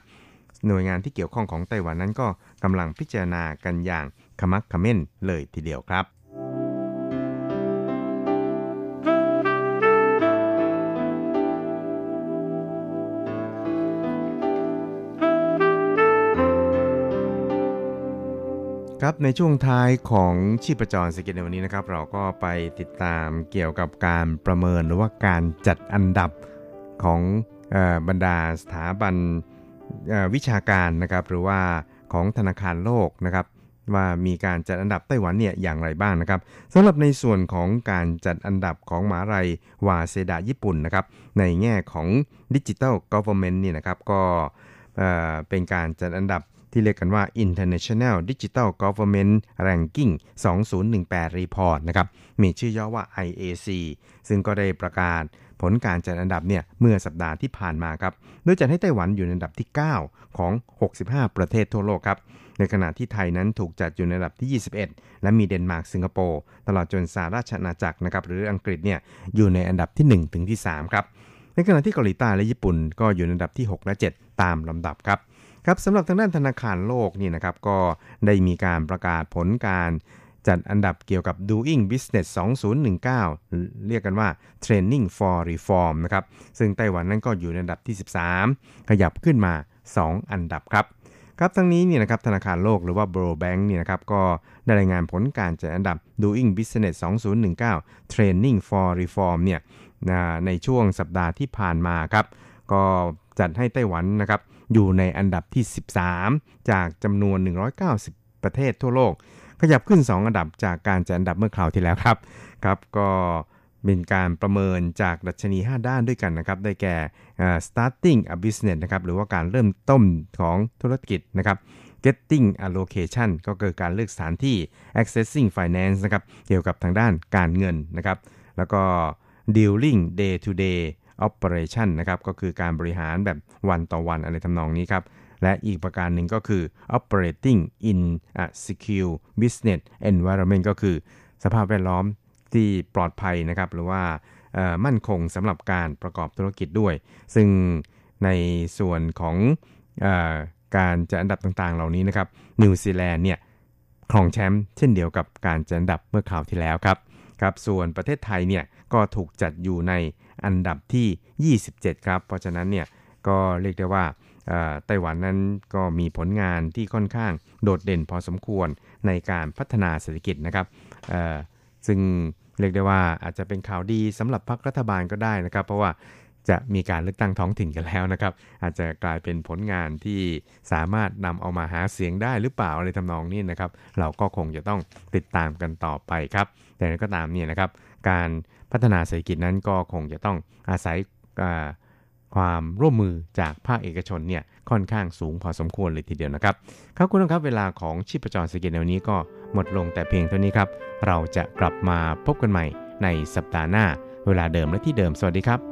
หน่วยงานที่เกี่ยวข้องของไต้หวันนั้นก็กำลังพิจารณากันอย่างขมักขม้นเลยทีเดียวครับ ครับในช่วงท้ายของชีพจรสกิจในวันนี้นะครับ เราก็ไปติดตามเกี่ยวกับการประเมินหรือว่าการจัดอันดับของบรรดาสถาบันวิชาการนะครับหรือว่าของธนาคารโลกนะครับว่ามีการจัดอันดับไต้หวันเนี่ยอย่างไรบ้างนะครับสำหรับในส่วนของการจัดอันดับของมหาลัยวาเซดะญี่ปุ่นนะครับในแง่ของ Digital Government นี่นะครับก็เป็นการจัดอันดับ ที่เรียกกันว่า International Digital Government Ranking 2018 Report นะครับ มีชื่อย่อว่า IAC ซึ่งก็ได้ประกาศผลการจัดอันดับเนี่ยเมื่อสัปดาห์ที่ผ่านมาครับ โดยจัดให้ไต้หวันอยู่ในอันดับที่ 9 ของ 65 ประเทศทั่วโลกครับ ในขณะที่ไทยนั้นถูกจัดอยู่ในอันดับที่ 21 และมีเดนมาร์ก สิงคโปร์ ตลอดจนสหราชอาณาจักรนะครับ หรืออังกฤษเนี่ยอยู่ในอันดับที่ 1 ถึงที่ 3 ครับ ในขณะที่เกาหลีใต้และญี่ปุ่นก็อยู่ในอันดับที่ 6 และ 7 ตามลำดับครับ ครับสำหรับทางด้านธนาคารโลกนี่นะครับก็ได้มีการประกาศผลการจัดอันดับเกี่ยวกับ Doing Business 2019 เรียกกันว่า Training for Reform นะครับซึ่งไต้หวันนั้นก็อยู่ในอันดับที่ 13 ขยับขึ้นมา 2 อันดับครับครับทั้งนี้เนี่ยนะครับธนาคารโลกหรือว่า World Bank นี่นะครับก็ได้รายงานผลการจัดอันดับ Doing Business 2019 Training for Reform เนี่ยในช่วงสัปดาห์ที่ผ่านมาครับก็จัดให้ไต้หวันนะครับ อยู่ในอันดับที่ 13 จากจำนวน 190 ประเทศทั่วโลก ขยับขึ้น 2 อันดับจากการจัดอันดับเมื่อคราวที่แล้วครับครับ ก็เป็นการประเมินจากดัชนี 5 ด้านด้วยกันนะครับ ได้แก่ starting a business นะครับหรือว่าการเริ่มต้นของธุรกิจนะครับ getting allocation ก็คือการเลือกสถานที่ accessing finance นะครับ เกี่ยวกับทางด้านการเงินนะครับ แล้วก็ dealing day to day operation นะครับก็คือการบริหารแบบวันต่อวันอะไรทำนองนี้ครับและอีกประการหนึ่งก็คือ operating in a secure business environment ก็คือสภาพแวดล้อมที่ปลอดภัยนะครับ หรือว่ามั่นคงสำหรับการประกอบธุรกิจด้วย ซึ่งในส่วนของอการจัดอันดับต่างๆ เหล่านี้นะครับนิวซีแลนด์เนี่ยครองแชมป์เช่นเดียวกับการจัดอันดับเมื่อคราวที่แล้วครับครับ ส่วนประเทศไทยเนี่ยก็ถูกจัดอยู่ใน อันดับที่ 27 ครับ เพราะฉะนั้นเนี่ยก็เรียกได้ว่าไต้หวันนั้นก็มีผลงานที่ค่อนข้างโดดเด่นพอสมควรในการพัฒนาเศรษฐกิจนะครับซึ่งเรียกได้ว่าอาจจะเป็นข่าวดีสำหรับพรรครัฐบาลก็ได้นะครับ เพราะว่าจะมีการเลือกตั้งท้องถิ่นกันแล้วนะครับ อาจจะกลายเป็นผลงานที่สามารถนำเอามาหาเสียงได้หรือเปล่าอะไรทำนองนี้นะครับ เราก็คงจะต้องติดตามกันต่อไปครับ แต่ก็ตามเนี่ยนะครับ การ พัฒนาเศรษฐกิจนั้นก็คงจะต้องอาศัยความร่วมมือจากภาคเอกชนเนี่ยค่อนข้างสูงพอสมควรเลยทีเดียวนะครับครับคุณผู้ชมครับเวลาของชีพจรเศรษฐกิจในวนี้ก็หมดลงแต่เพียงเท่านี้ครับ เราจะกลับมาพบกันใหม่ในสัปดาห์หน้า เวลาเดิมและที่เดิมสวัสดีครับ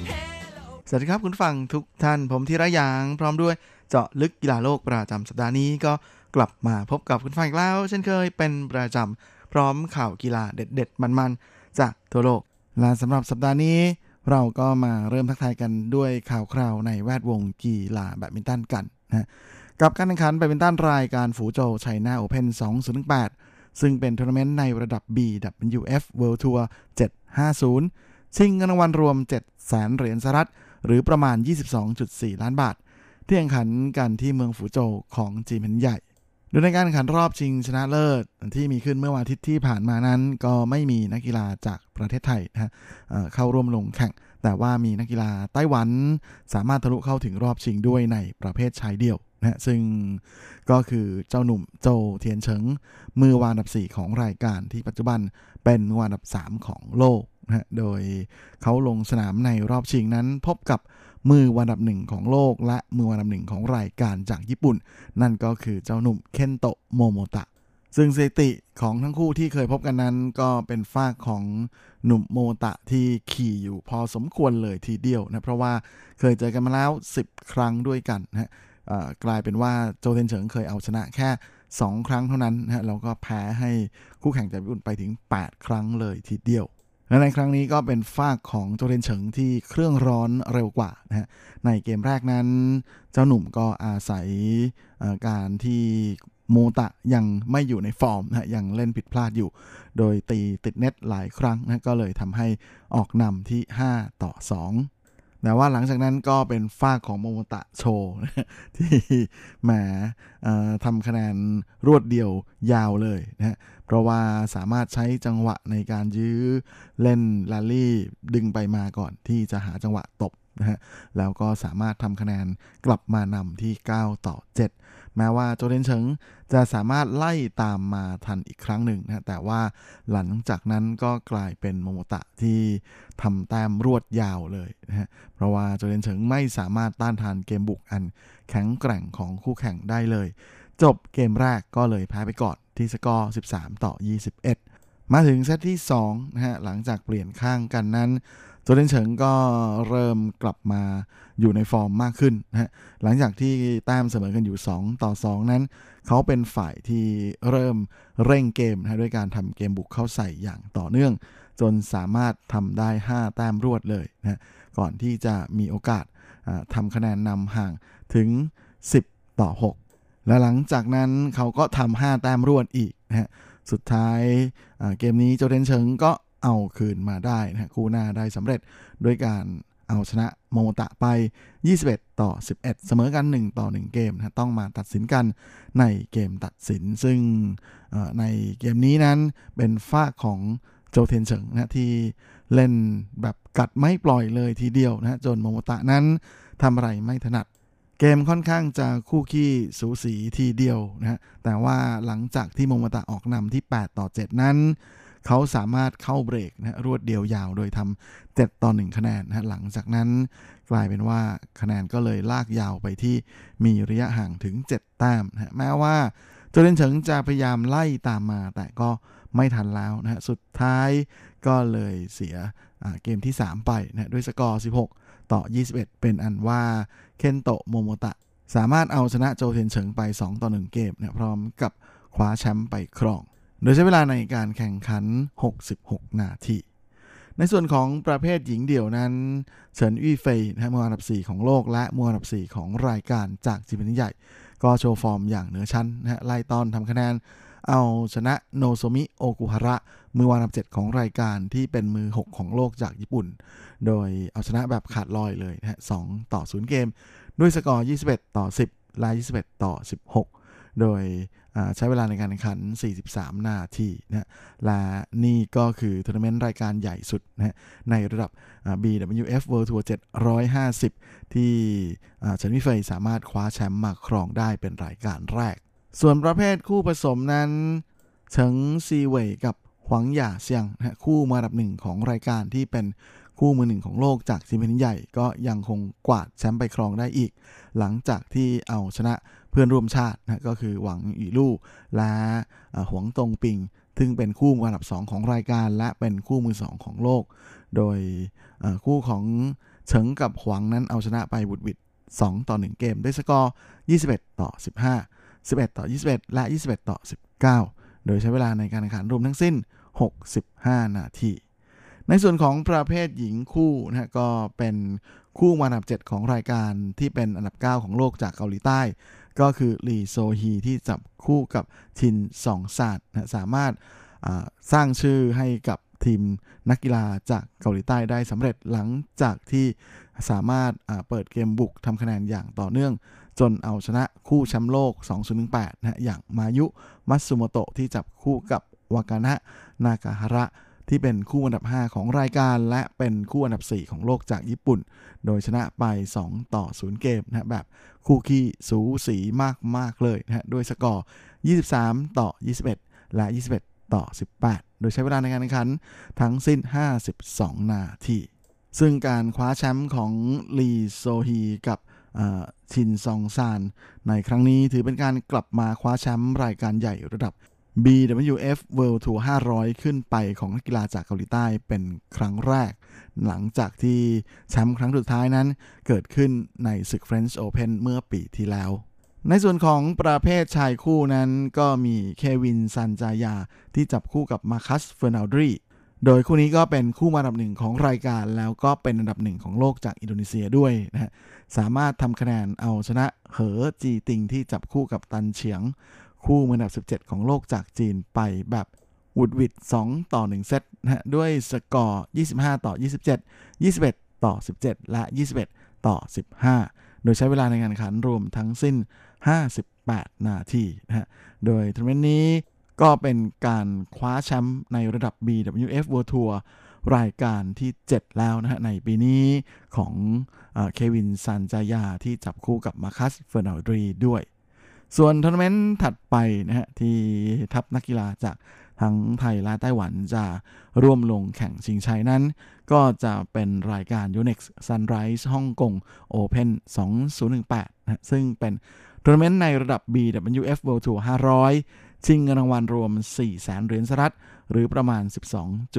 สวัสดีครับคุณฟังทุกท่านผมธีระยางพร้อมด้วยเจาะลึกกีฬาโลกประจำสัปดาห์นี้ก็กลับมาพบกับคุณฟังอีกแล้ว เช่นเคยเป็นประจำพร้อมข่าวกีฬาเด็ดๆ มันๆ จากทั่วโลก และสำหรับสัปดาห์นี้ เราก็มาเริ่มทักทายกันด้วยข่าวคราวในแวดวงกีฬาแบดมินตันกันนะกับการแข่งขันแบดมินตันรายการฝูโจไชน่าโอเพน2018 ซึ่งเป็นทัวร์นาเมนต์ในระดับ BWF World Tour 750 ชิงเงินรางวัลรวม 7 0 0 0 0 0เหรียญสหรัฐ หรือประมาณ 22.4 ล้านบาท ที่แข่งขันกันที่เมืองฝูโจวของจีนแผ่นดินใหญ่โดยในการแข่งขันรอบชิงชนะเลิศที่มีขึ้นเมื่อวันอาทิตย์ที่ผ่านมานั้น ก็ไม่มีนักกีฬาจากประเทศไทยนะฮะเข้าร่วมลงแข่ง แต่ว่ามีนักกีฬาไต้หวัน สามารถทะลุเข้าถึงรอบชิงด้วยในประเภทชายเดี่ยวนะซึ่งก็คือเจ้าหนุ่มโจเทียนเฉิง มือวานดับ 4 ของรายการที่ปัจจุบันเป็นมือวานดับ 3 ของโลก นะโดยเขาลงสนามในรอบชิงนั้น พบกับมือวันดับหนึ่งของโลก และมือวันดับหนึ่งของรายการจากญี่ปุ่น นั่นก็คือเจ้าหนุ่มเคนโตะโมโมตะ ซึ่งสถิติของทั้งคู่ที่เคยพบกันนั้น ก็เป็นฝากของหนุ่มโมตะที่ขี่อยู่พอสมควรเลยทีเดียวนะเพราะว่าเคยเจอกันมาแล้ว 10 ครั้งด้วยกันนะกลายเป็นว่าโจเทนเฉิงเคยเอาชนะแค่ 2 ครั้งเท่านั้นนะแล้วก็แพ้ให้คู่แข่งจากญี่ปุ่นไปถึง 8 ครั้งเลยทีเดียว และในครั้งนี้ก็เป็นฝากของโจเรนเฉิงที่เครื่องร้อนเร็วกว่านะฮะในเกมแรกนั้น เจ้าหนุ่มก็อาศัยการที่โมตะยังไม่อยู่ในฟอร์มนะยังเล่นผิดพลาดอยู่ โดยตีติดเน็ตหลายครั้งนะก็เลยทำให้ออกนำที่ 5 ต่อ 2 แต่ว่าหลังจากนั้นก็เป็นฝ้าของโมโมตะโชที่แหมทำคะแนนรวดเดียวยาวเลยนะฮะเพราะว่าสามารถใช้จังหวะในการยื้อเล่นลาลี่ดึงไปมาก่อนที่จะหาจังหวะตบนะฮะแล้วก็สามารถทำคะแนนกลับมานำที่ 9 ต่อ 7 แม้ว่าโจเดนเฉิงจะสามารถไล่ตามมาทันอีกครั้งหนึ่งนะแต่ว่าหลังจากนั้นก็กลายเป็นโมโมตะที่ทำแต้มรวดยาวเลยนะฮะเพราะว่าโจเดนเฉิงไม่สามารถต้านทานเกมบุกอันแข็งแกร่งของคู่แข่งได้เลย จบเกมแรกก็เลยแพ้ไปก่อนที่สกอร์ 13 ต่อ 21 มาถึงเซตที่2นะฮะหลังจากเปลี่ยนข้างกันนั้น โจเดนเฉิงก็เริ่มกลับมาอยู่ในฟอร์มมากขึ้นนะฮะหลังจากที่แต้มเสมอกันอยู่ 2 ต่อ 2 นั้น เขาเป็นฝ่ายที่เริ่มเร่งเกมนะด้วยการทำเกมบุกเข้าใส่อย่างต่อเนื่อง จนสามารถทำได้ 5 แต้มรวดเลยนะก่อนที่จะมีโอกาสทำคะแนนนำห่างถึง 10 ต่อ 6 และหลังจากนั้นเขาก็ทำห้าแต้มรวดอีกนะฮะสุดท้ายเกมนี้โจเดนเฉิงก็ เอาคืนมาได้นะคู่หน้าได้สำเร็จด้วยการเอาชนะโมโมตะไป 21 ต่อ 11 เสมอกัน 1 ต่อ 1 เกมนะต้องมาตัดสินกันในเกมตัดสิน ซึ่งในเกมนี้นั้นเป็นฝ้าของโจเทนเฉิงนะที่เล่นแบบกัดไม่ปล่อยเลยทีเดียวนะจนโมโมตะนั้นทำอะไรไม่ถนัด เกมค่อนข้างจะคู่ขี้สูสีทีเดียวนะแต่ว่าหลังจากที่โมโมตะออกนำที่ 8 ต่อ 7 นั้น เขาสามารถเข้าเบรกนะรวดเดียวยาว โดยทำ7ต่อ 1 คะแนนนะหลังจากนั้นกลายเป็นว่าคะแนนก็เลยลากยาวไปที่มีระยะห่างถึง 7 แต้มนะแม้ว่าโจเดนเฉิงจะพยายามไล่ตามมาแต่ก็ไม่ทันแล้วนะฮะสุดท้ายก็เลยเสียเกมที่ 3 ไปนะด้วยสกอร์ 16 ต่อ 21 เป็นอันว่าเคนโตะโมโมตะ สามารถเอาชนะโจเทนเฉิงไป 2 ต่อ 1 เกมนะพร้อมกับคว้าแชมป์ไปครอง โดยใช้เวลาในการแข่งขัน 66 นาที ในส่วนของประเภทหญิงเดี่ยวนั้นเฉินอี้เฟยนะมืออันดับ 4 ของโลกและมืออันดับ 4 ของรายการจากจีนใหญ่ ก็โชว์ฟอร์มอย่างเหนือชั้นนะฮะไล่ตอนทำคะแนนเอาชนะโนโซมิโอกุฮาระ มือวางอันดับ 7 ของรายการที่เป็นมือ 6 ของโลกจากญี่ปุ่น โดยเอาชนะแบบขาดลอยเลยนะฮะ2ต่อ 0 เกม ด้วยสกอร์ 21 ต่อ 10 และ 21 ต่อ 16 โดย ใช้เวลาในการแข่งขัน 43 นาทีนะและนี่ก็คือทัวร์นาเมนต์รายการใหญ่สุดนะในระดับ BWF World Tour 750 ที่เฉินวิเฟยสามารถคว้าแชมป์มาครองได้เป็นรายการแรก ส่วนประเภทคู่ผสมนั้นเฉิงซีเว่ยกับหวังหย่าเซียงนะคู่มาดับหนึ่งของรายการที่เป็นคู่มือหนึ่งของโลกจากทีมเป็นใหญ่ก็ยังคงกวาดแชมป์ไปครองได้อีก หลังจากที่เอาชนะ เพื่อนร่วมชาตินะก็คือหวังอีลู่และหวงตงปิง ซึ่งเป็นคู่มืออันดับ 2 ของรายการ และเป็นคู่มือ 2 ของโลก โดยคู่ของเฉิงกับหวังนั้นเอาชนะไปบุดวิด2 ต่อ 1 เกม ด้วยสกอร์ 21 ต่อ 15 11 ต่อ 21 และ 21 ต่อ 19 โดยใช้เวลาในการแข่งขันรวมทั้งสิ้น 65 นาที ในส่วนของประเภทหญิงคู่นะก็เป็นคู่มาอันดับ 7 ของรายการที่เป็นอันดับ 9 ของโลกจากเกาหลีใต้ ก็คือลีโซฮีที่จับคู่กับทินสองศาสตร์นะสามารถสร้างชื่อให้กับทีมนักกีฬาจากเกาหลีใต้ได้สำเร็จหลังจากที่สามารถเปิดเกมบุกทำคะแนนอย่างต่อเนื่อง จนเอาชนะคู่แชมป์โลก 2018 นะอย่างมายุมัตสึโมโตะที่จับคู่กับวากานะ นากาฮาระ ที่เป็นคู่อันดับ 5 ของรายการ และเป็นคู่อันดับ 4 ของโลกจากญี่ปุ่น โดยชนะไป 2 ต่อ 0 เกมนะแบบคู่ขี้สูสีมาก ๆ เลยนะด้วยสกอร์ 23 ต่อ 21 และ 21 ต่อ 18 โดยใช้เวลาในการแข่งขันทั้งสิ้น 52 นาที ซึ่งการคว้าแชมป์ของลีโซฮีกับชินซองซาน ในครั้งนี้ถือเป็นการกลับมาคว้าแชมป์รายการใหญ่ระดับ BWF World Tour 500 ขึ้นไปของนักกีฬาจากเกาหลีใต้เป็นครั้งแรก หลังจากที่แชมป์ครั้งสุดท้ายนั้นเกิดขึ้นในศึก French Open เมื่อปีที่แล้ว ในส่วนของประเภทชายคู่นั้นก็มีเควินซันจายาที่จับคู่กับมาร์คัสเฟอร์นัลดีโดยคู่นี้ก็เป็นคู่มืออันดับหนึ่งของรายการ แล้วก็เป็นอันดับหนึ่งของโลกจากอินโดนีเซียด้วยนะสามารถทำคะแนนเอาชนะเหอจีติงที่จับคู่กับตันเฉียง คู่มืออันดับ 17 ของโลกจากจีนไปแบบหวุดหวิด2 ต่อ 1 เซตนะฮะด้วยสกอร์ 25 ต่อ 27 21 ต่อ 17 และ 21 ต่อ 15 โดยใช้เวลาในการแข่งขันรวมทั้งสิ้น 58 นาทีนะฮะโดยทัวร์นาเมนต์นี้ก็เป็นการคว้าแชมป์ในระดับ BWF World Tour รายการที่ 7 แล้วนะฮะ ในปีนี้ของเควินซันจายาที่จับคู่กับมาคัสเฟอร์นัลดีด้วย ส่วนทัวร์นาเมนต์ถัดไปนะฮะที่ทัพนักกีฬาจากทั้งไทยและไต้หวันจะร่วมลงแข่งชิงชัยนั้น ก็จะเป็นรายการ Yonex Sunrise ฮ่องกง Open 2018นะซึ่งเป็นทัวร์นาเมนต์ในระดับ BWF World Tour 500 ชิงเงินรางวัลรวม4 0 0 0 0 0เหรียญสหรัฐ หรือประมาณ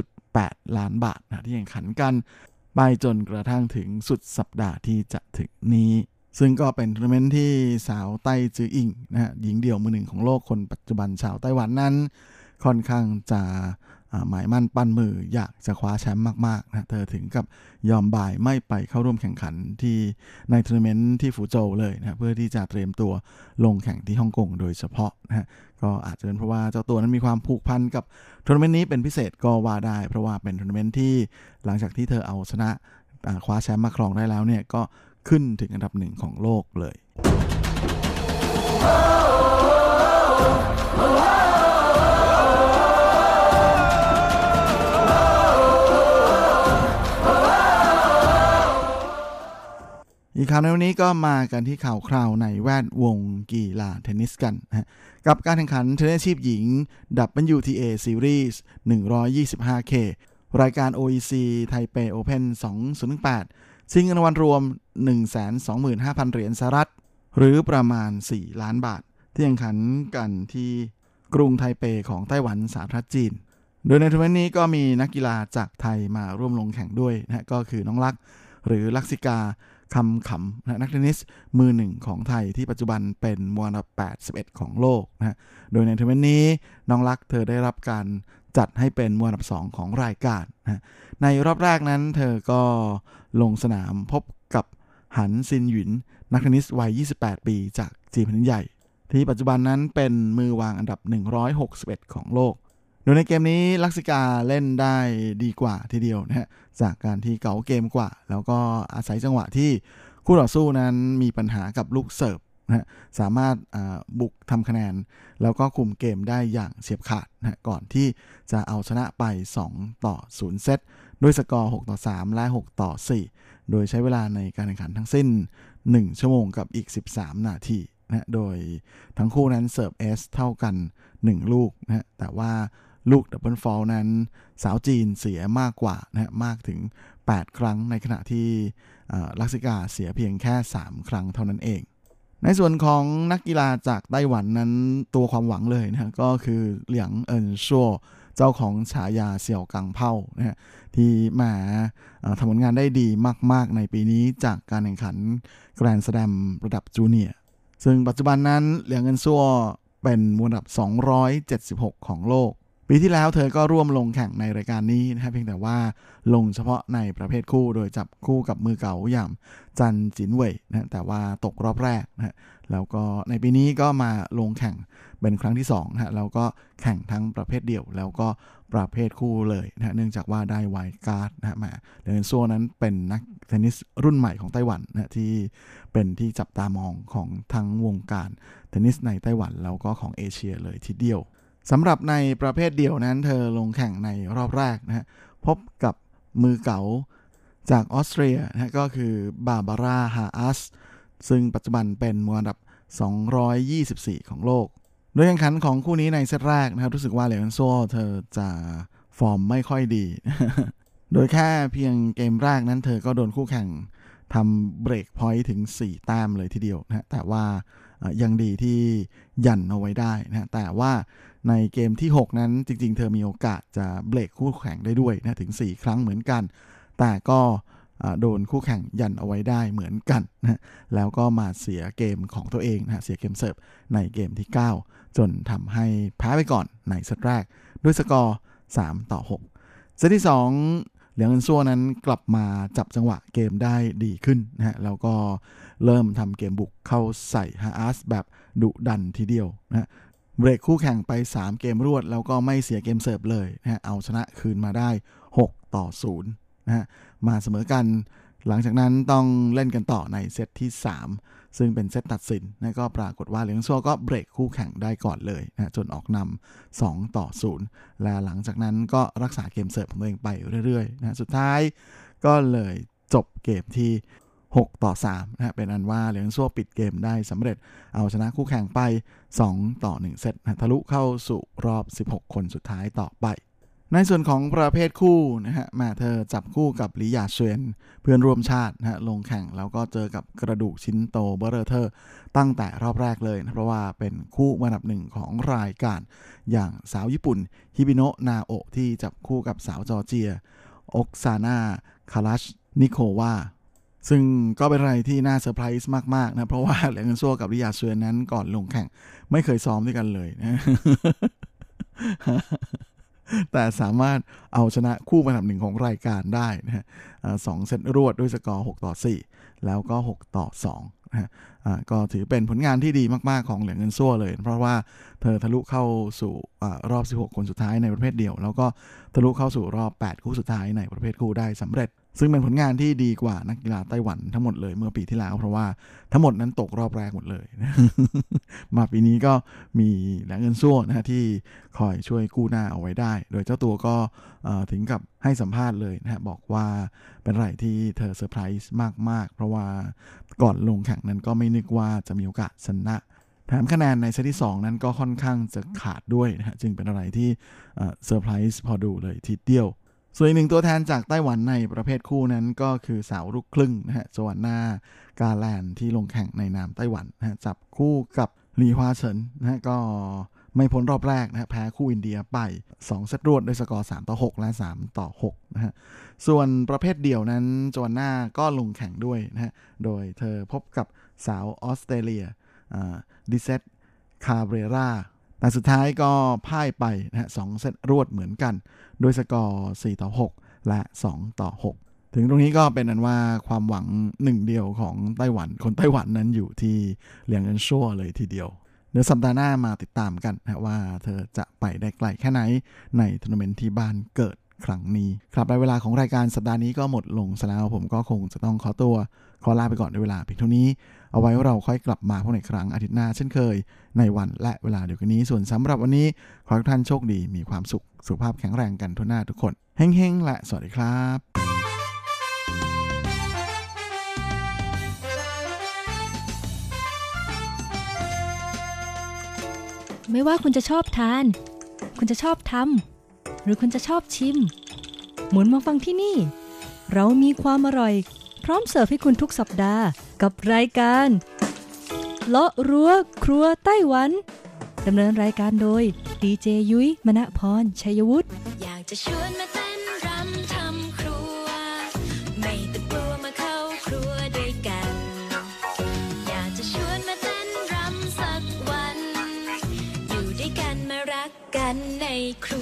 12.8 ล้านบาทนะที่แข่งขันกัน ไปจนกระทั่งถึงสุดสัปดาห์ที่จะถึงนี้ ซึ่งก็เป็นทัวร์นาเมนต์ที่สาวไต้จืออิงนะฮะหญิงเดี่ยวมือหนึ่งของโลกคนปัจจุบันชาวไต้หวันนั้น ค่อนข้างจะหมายมั่นปั้นมืออยากจะคว้าแชมป์มากๆนะเธอถึงกับยอม bye ไม่ไปเข้าร่วมแข่งขันที่ในทัวร์นาเมนต์ที่ฟูโจวเลยนะเพื่อที่จะเตรียมตัวลงแข่งที่ฮ่องกงโดยเฉพาะนะฮะก็อาจจะเป็นเพราะว่าเจ้าตัวนั้นมีความผูกพันกับทัวร์นาเมนต์นี้เป็นพิเศษก็ว่าได้ เพราะว่าเป็นทัวร์นาเมนต์ที่หลังจากที่เธอเอาชนะคว้าแชมป์มาครองได้แล้วเนี่ยก็ ขึ้นถึงอันดับหนึ่งของโลกเลย อีกข่าวในวันนี้ก็มากันที่ข่าวคราวในแวดวงกีฬาเทนนิสกันนะกับการแข่งขันเทนนิสชีพหญิง WTA Series 125K รายการ OEC ไทเป Open 2018 ชิงเงินรางวัลรวม 125,000 เหรียญสหรัฐ หรือประมาณ 4 ล้านบาท ที่แข่งขันกันที่กรุงไทเปของไต้หวันสาธารณจีน โดยในทัวร์นนี้ก็มีนักกีฬาจากไทยมาร่วมลงแข่งด้วยนะก็คือน้องลัก หรือลักษิกาคำขำนักเทนนิสมือหนึ่งของไทยที่ปัจจุบันเป็นมวลดับ81 ของโลกนะโดยในทัวร์นนี้น้องลักเธอได้รับการจัดให้เป็นมวลดับสองของรายการนะในรอบแรกนั้นเธอก็ ลงสนามพบกับหันซินหยิน นักเทนนิสวัย 28 ปีจากจีนแผ่นใหญ่ ที่ปัจจุบันนั้นเป็นมือวางอันดับ 161 ของโลก โดยในเกมนี้ลักษิกาเล่นได้ดีกว่าทีเดียวนะฮะจากการที่เก๋าเกมกว่า แล้วก็อาศัยจังหวะที่คู่ต่อสู้นั้นมีปัญหากับลูกเสิร์ฟนะสามารถบุกทำคะแนน แล้วก็คุมเกมได้อย่างเฉียบขาดนะก่อนที่จะเอาชนะไป 2 ต่อ 0 เซต ด้วยสกอร์ 6 ต่อ 3 และ 6 ต่อ 4 โดยใช้เวลาในการแข่งขันทั้งสิ้น 1 ชั่วโมงกับอีก 13 นาทีนะโดยทั้งคู่นั้นเสิร์ฟ ace เท่ากัน 1 ลูกนะแต่ว่าลูก double fault นั้น สาวจีนเสียมากกว่านะมากถึง 8 ครั้งในขณะที่ลักซิกาเสียเพียงแค่ 3 ครั้งเท่านั้นเอง ในส่วนของนักกีฬาจากไต้หวันนั้นตัวความหวังเลยนะก็คือเหลียงเอินชัว เจ้าของฉายาเสี่ยวกังเผ่านะฮะที่มาทำผลงานได้ดีมาก ๆ ในปีนี้จากการแข่งขันแกรนด์สแลมระดับจูเนียร์ซึ่งปัจจุบันนั้นเหลียงเอินชัวเป็นมวลดับ 276 ของโลก ปีที่แล้วเธอก็ร่วมลงแข่งในรายการนี้นะครับเพียงแต่ว่าลงเฉพาะในประเภทคู่โดยจับคู่กับมือเก่าอย่างจันจินเว่ยนะแต่ว่าตกรอบแรกนะแล้วก็ในปีนี้ก็มาลงแข่ง เป็นครั้งที่2นะแล้วก็แข่งทั้งประเภทเดี่ยว แล้วก็ประเภทคู่เลยนะเนื่องจากว่าได้ไวการ์ดนะมาเลนโซนั้นเป็นนักเทนนิสรุ่นใหม่ของไต้หวันนะที่เป็นที่จับตามองของทั้งวงการเทนนิสในไต้หวันแล้วก็ของเอเชียเลยทีเดียวสำหรับในประเภทเดี่ยวนั้น เธอลงแข่งในรอบแรกนะฮะพบกับมือเก๋าจากออสเตรียนะก็คือบาบาร่าฮาอัสซึ่งปัจจุบันเป็นมืออันดับ 224 ของโลก โดยแข่งขันของคู่นี้ในเซตแรกนะครับ รู้สึกว่าเลวันโซเธอจะฟอร์มไม่ค่อยดี โดยแค่เพียงเกมแรกนั้นเธอก็โดนคู่แข่งทำเบรกพอยต์ถึง 4 แต้มเลยทีเดียวนะแต่ว่ายังดีที่ยันเอาไว้ได้นะแต่ว่าในเกมที่ 6 นั้นจริง ๆ เธอมีโอกาสจะเบรกคู่แข่งได้ด้วยนะถึง 4 ครั้งเหมือนกัน แต่ก็โดนคู่แข่งยันเอาไว้ได้เหมือนกันนะแล้วก็มาเสียเกมของตัวเองนะเสียเกมเสิร์ฟในเกมที่ 9 จนทำให้แพ้ไปก่อนในเซตแรก ด้วยสกอร์ 3 ต่อ 6 เซตที่ 2 เหลียงเอินซัวนั้นกลับมาจับจังหวะเกมได้ดีขึ้นนะฮะแล้วก็เริ่มทำเกมบุกเข้าใส่ฮาอาสแบบดุดันทีเดียวนะเบรกคู่แข่งไป 3 เกมรวด แล้วก็ไม่เสียเกมเสิร์ฟเลยนะฮะเอาชนะคืนมาได้ 6 ต่อ0นะฮะมาเสมอกัน หลังจากนั้นต้องเล่นกันต่อในเซตที่ 3 ซึ่งเป็นเซตตัดสินนะก็ปรากฏว่าเหลียงซัวก็เบรกคู่แข่งได้ก่อนเลยนะจนออกนำ2ต่อ 0 และหลังจากนั้นก็รักษาเกมเสิร์ฟของตัวเองไปเรื่อยๆนะสุดท้ายก็เลยจบเกมที่ 6 ต่อ3นะเป็นอันว่าเหลียงซัวปิดเกมได้สำเร็จเอาชนะคู่แข่งไป 2 ต่อ 1 เซตนะทะลุเข้าสู่รอบ 16 คนสุดท้ายต่อไป ในส่วนของประเภทคู่นะฮะมาเธอจับคู่กับลิยาเชนเพื่อนร่วมชาตินะฮะลงแข่งแล้วก็เจอกับกระดูกชิ้นโตเบอร์เธอร์ตั้งแต่รอบแรกเลยนะเพราะว่าเป็นคู่อันดับหนึ่งของรายการ อย่างสาวญี่ปุ่นฮิบิโนะนาโอที่จับคู่กับสาวจอร์เจียอกซาน่าคาลัชนิโควาซึ่งก็เป็นอะไรที่น่าเซอร์ไพรส์มาก ๆ นะ เพราะว่าเหลียงเงินซัวกับริยาเซือนนั้นก่อนลงแข่ง ไม่เคยซ้อมด้วยกันเลยนะ แต่สามารถเอาชนะคู่มาดับหนึ่งของรายการได้นะฮะสองเซตรวดด้วยสกอร์ 6 ต่อ 4 แล้วก็ 6 ต่อ2นะฮะก็ถือเป็นผลงานที่ดีมากๆของเหลียงเงินซัวเลย เพราะว่าเธอทะลุเข้าสู่อรอบ 16 คนสุดท้ายในประเภทเดียว แล้วก็ทะลุเข้าสู่รอบ 8 คู่สุดท้ายในประเภทคู่ได้สำเร็จ ซึ่งเป็นผลงานที่ดีกว่านักกีฬาไต้หวันทั้งหมดเลยเมื่อปีที่แล้ว เพราะว่าทั้งหมดนั้นตกรอบแรกหมดเลย มาปีนี้ก็มีเหลียงเอินชัวนะฮะที่คอยช่วยกู้หน้าเอาไว้ได้ โดยเจ้าตัวก็ถึงกับให้สัมภาษณ์เลยนะฮะบอกว่าเป็นไรที่เธอเซอร์ไพรส์มาก ๆ เพราะว่าก่อนลงแข่งนั้นก็ไม่นึกว่าจะมีโอกาสชนะแถมคะแนนในเซตที่ 2 นั้นก็ค่อนข้างจะขาดด้วยนะฮะจึงเป็นอะไรที่เซอร์ไพรส์พอดูเลยทีเดียว ส่วนอีกหนึ่งตัวแทนจากไต้หวันในประเภทคู่นั้นก็คือสาวลูกครึ่งนะฮะจวนนากาแลนที่ลงแข่งในนามไต้หวันนะฮะจับคู่กับลีฮวาเฉินนะฮะก็ไม่พ้นรอบแรกนะฮะแพ้คู่อินเดียไป 2 เซตรวดด้วยสกอร์ 3 ต่อ 6 และ 3 ต่อ6นะฮะส่วนประเภทเดี่ยวนั้นจวนนาก็ลงแข่งด้วยนะฮะโดยเธอพบกับสาวออสเตรเลียดิเซตคาเบรรา แต่สุดท้ายก็พ่ายไปนะฮะ2 เซตรวดเหมือนกันด้วยสกอร์4ต่อ 6 และ 2 ต่อ 6 ถึงตรงนี้ก็เป็นอันว่าความหวังหนึ่งเดียวของไต้หวัน คนไต้หวันนั้นอยู่ที่เหลียงเอินชั่วเลยทีเดียว เดี๋ยวสัปดาห์หน้ามาติดตามกันนะว่าเธอจะไปได้ไกลแค่ไหนในทัวร์นาเมนต์ที่บ้านเกิดครั้งนี้ ครับในเวลาของรายการสัปดาห์นี้ก็หมดลงแล้วผมก็คงจะต้องขอตัวขอลาไปก่อนในเวลาเพียงเท่านี้ เอาไว้เราค่อยกลับมาพบในครั้งอาทิตย์หน้าเช่นเคย ในวันและเวลาเดียวกันนี้ส่วนสำหรับวันนี้ ขอให้ทุกท่านโชคดีมีความสุขสุขภาพแข็งแรงกันทุกหน้าทุกคนเฮ้งๆและสวัสดีครับไม่ว่าคุณจะชอบทาน คุณจะชอบทำ หรือคุณจะชอบชิม หมุนมาฟังที่นี่ เรามีความอร่อย พร้อมเสิร์ฟให้คุณทุกสัปดาห์ กับรายการเลาะรั้วครัวไต้หวันดำเนินรายการโดย ดีเจยุ้ยมณพรชัยวุฒิอยากจะชวนมาเต้นรำทำครัว ไม่ต้องกลัวมาเข้าครัวด้วยกัน อยากจะชวนมาเต้นรำสักวัน อยู่ด้วยกันมารักกันในครัว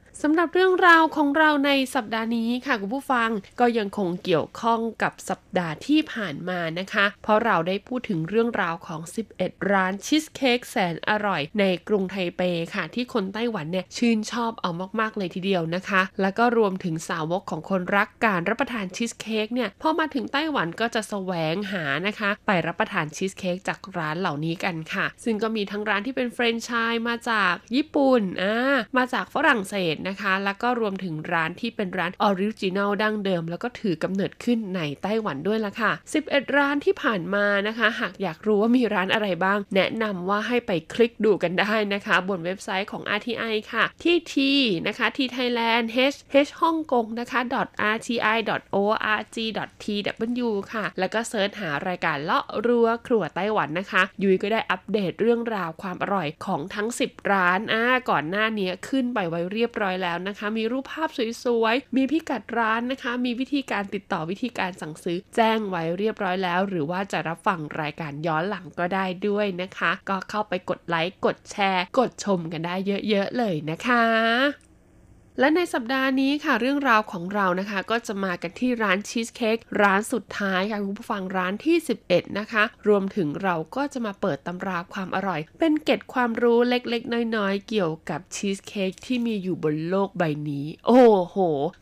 สำหรับเรื่องราวของเราในสัปดาห์นี้ค่ะคุณผู้ฟังก็ยังคงเกี่ยวข้องกับสัปดาห์ที่ผ่านมานะคะ เพราะเราได้พูดถึงเรื่องราวของ 11 ร้านชีสเค้กแสนอร่อย ในกรุงไทเปค่ะ ที่คนไต้หวันเนี่ยชื่นชอบเอามากๆเลยทีเดียวนะคะ แล้วก็รวมถึงสาวกของคนรักการรับประทานชีสเค้กเนี่ยพอมาถึงไต้หวันก็จะแสวงหานะคะ ไปรับประทานชีสเค้กจากร้านเหล่านี้กันค่ะ ซึ่งก็มีทั้งร้านที่เป็นแฟรนไชส์มาจากญี่ปุ่นอ่ามาจากฝรั่งเศสนะคะ แล้วก็รวมถึงร้านที่เป็นร้าน original ดั้งเดิม แล้วก็ถือกำเนิดขึ้นในไต้หวันด้วยละค่ะ 11 ร้านที่ผ่านมานะคะ หากอยากรู้ว่ามีร้านอะไรบ้าง แนะนำว่าให้ไปคลิกดูกันได้นะคะ บนเว็บไซต์ของ RTI ค่ะ ที่ T นะคะ T Thailand H H ฮ่องกงนะคะ .rti.org.tw ค่ะ แล้วก็เซิร์ชหารายการเลาะรัวครัวไต้หวันนะคะ ยุ้ยก็ได้อัปเดตเรื่องราวความอร่อยของทั้ง 10 ร้านอ่าก่อนหน้านี้ขึ้นไปไว้เรียบร้อยแล้วนะคะ มีรูปภาพสวยๆ มีพิกัดร้านนะคะ มีวิธีการติดต่อวิธีการสั่งซื้อ แจ้งไว้เรียบร้อยแล้ว หรือว่าจะรับฟังรายการย้อนหลังก็ได้ด้วยนะคะ ก็เข้าไปกดไลค์ กดแชร์ กดชมกันได้เยอะๆเลยนะคะ และในสัปดาห์นี้ค่ะเรื่องราวของเรานะคะ ก็จะมากันที่ร้านชีสเค้กร้านสุดท้ายค่ะคุณผู้ฟังร้านที่ 11 นะคะ รวมถึงเราก็จะมาเปิดตำราความอร่อย เป็นเก็ดความรู้เล็กๆ น้อยๆ เกี่ยวกับชีสเค้กที่มีอยู่บนโลกใบนี้ โอ้โห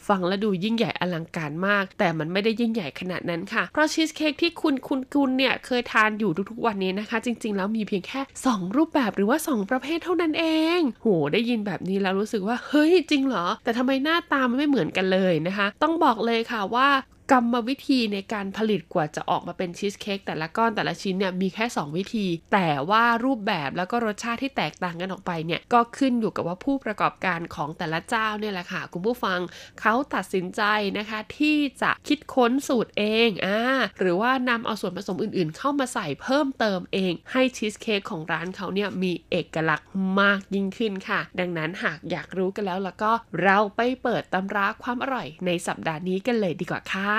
ฟังแล้วดูยิ่งใหญ่อลังการมาก แต่มันไม่ได้ยิ่งใหญ่ขนาดนั้นค่ะ เพราะชีสเค้กที่คุณคุณคุณเนี่ยเคยทานอยู่ทุกๆวันนี้นะคะ จริง ๆ แล้วมีเพียงแค่ 2 รูปแบบหรือว่า 2 ประเภทเท่านั้นเอง โหได้ยินแบบนี้แล้วรู้สึกว่าเฮ้ยจริงเหรอแต่ทำไมหน้าตามันไม่เหมือนกันเลยนะคะ ต้องบอกเลยค่ะว่า กรรมวิธีในการผลิตกว่าจะออกมาเป็นชีสเค้กแต่ละก้อนแต่ละชิ้นเนี่ยมีแค่ 2 วิธี แต่ว่ารูปแบบแล้วก็รสชาติที่แตกต่างกันออกไปเนี่ยก็ขึ้นอยู่กับว่าผู้ประกอบการของแต่ละเจ้าเนี่ยแหละค่ะ คุณผู้ฟังเขาตัดสินใจนะคะที่จะคิดค้นสูตรเองอ่าหรือว่านำเอาส่วนผสมอื่นๆ เข้ามาใส่เพิ่มเติมเอง ให้ชีสเค้กของร้านเขาเนี่ยมีเอกลักษณ์มากยิ่งขึ้นค่ะ ดังนั้นหากอยากรู้กันแล้วแล้วก็เราไปเปิดตำราความอร่อยในสัปดาห์นี้กันเลยดีกว่าค่ะ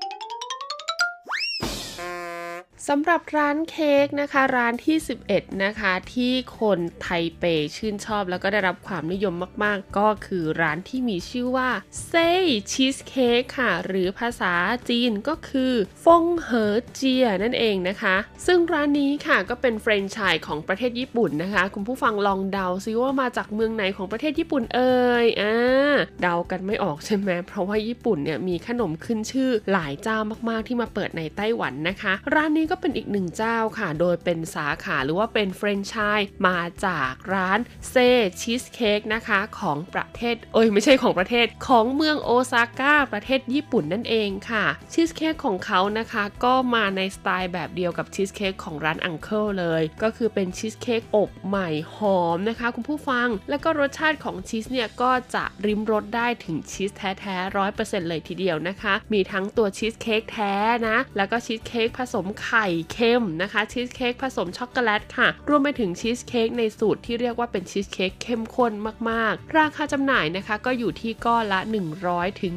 สำหรับร้านเค้กนะคะร้านที่ 11 นะคะ ที่คนไทเปชื่นชอบแล้วก็ได้รับความนิยมมาก ๆ ก็คือร้านที่มีชื่อว่าเซ่ชีสเค้กค่ะ หรือภาษาจีนก็คือฟงเหอเจียนั่นเองนะคะ ซึ่งร้านนี้ค่ะก็เป็นแฟรนไชส์ของประเทศญี่ปุ่นนะคะ คุณผู้ฟังลองเดาซิว่ามาจากเมืองไหนของประเทศญี่ปุ่นเอ่ยอ่าเดากันไม่ออกใช่ไหมเพราะว่าญี่ปุ่นเนี่ยมีขนมขึ้นชื่อหลายเจ้ามากๆที่มาเปิดในไต้หวันนะคะ ร้านนี้ก็เป็นอีกหนึ่งเจ้าค่ะ โดยเป็นสาขาหรือว่าเป็นแฟรนไชส์มาจากร้านเซชีสเค้กนะคะของประเทศ เอ้ยไม่ใช่ของประเทศของเมืองโอซาก้าประเทศญี่ปุ่นนั่นเองค่ะชีสเค้กของเขานะคะก็มาในสไตล์แบบเดียวกับชีสเค้กของร้าน Uncle เลย ก็คือเป็นชีสเค้กอบใหม่หอมนะคะ คุณผู้ฟัง แล้วก็รสชาติของชีสเนี่ยก็จะลิ้มรสได้ถึงชีสแท้ๆร้อยเปอร์เซ็นต์เลยทีเดียวนะคะ มีทั้งตัวชีสเค้กแท้นะ แล้วก็ชีสเค้กผสมไข่ข่เข้มนะคะชีสเค้กผสมช็อกโกแลตค่ะ รวมไปถึงชีสเค้กในสูตรที่เรียกว่าเป็นชีสเค้กเข้มข้นมากๆ ราคาจำหน่ายนะคะก็อยู่ที่ก้อนละ 100ถึง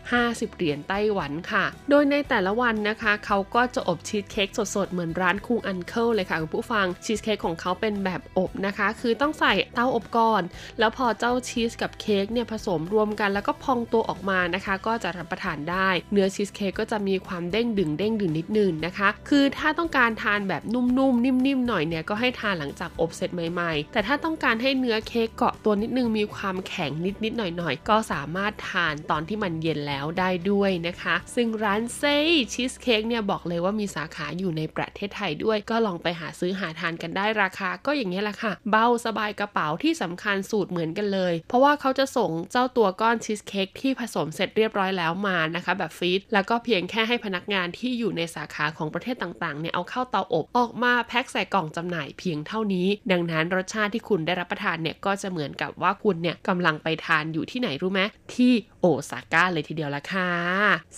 150 เหรียญไต้หวันค่ะ โดยในแต่ละวันนะคะ เขาก็จะอบชีสเค้กสดๆ เหมือนร้านคุณ Uncle เลยค่ะคุณผู้ฟังชีสเค้กของเขาเป็นแบบอบนะคะ คือต้องใส่เตาอบก่อน แล้วพอเจ้าชีสกับเค้กเนี่ยผสมรวมกันแล้วก็พองตัวออกมานะคะ ก็จะรับประทานได้ เนื้อชีสเค้กก็จะมีความเด้งดึ๋งเด้งดึ๋งนิดนึงนะคะ คือือถ้าต้องการทานแบบนุ่มๆ นิ่มๆ หน่อยเนี่ยก็ให้ทานหลังจากอบเสร็จใหม่ๆ แต่ถ้าต้องการให้เนื้อเค้กเกาะตัวนิดนึงมีความแข็งนิดๆ หน่อยๆ ก็สามารถทานตอนที่มันเย็นแล้วได้ด้วยนะคะ ซึ่งร้านเซ่ชีสเค้กเนี่ยบอกเลยว่ามีสาขาอยู่ในประเทศไทยด้วย ก็ลองไปหาซื้อหาทานกันได้ราคา ก็อย่างนี้แหละค่ะ เบาสบายกระเป๋าที่สำคัญสูตรเหมือนกันเลย เพราะว่าเขาจะส่งเจ้าตัวก้อนชีสเค้กที่ผสมเสร็จเรียบร้อยแล้วมานะคะ แบบฟีดแล้วก็เพียงแค่ให้พนักงานที่อยู่ในสาขาของประเทศต่างๆเนี่ยเอาเข้าเตาอบออกมาแพ็คใส่กล่องจำหน่ายเพียงเท่านี้ ดังนั้นรสชาติที่คุณได้รับประทานเนี่ยก็จะเหมือนกับว่าคุณเนี่ยกำลังไปทานอยู่ที่ไหนรู้ไหมที่ โอซาก้าเลยทีเดียวละค่ะ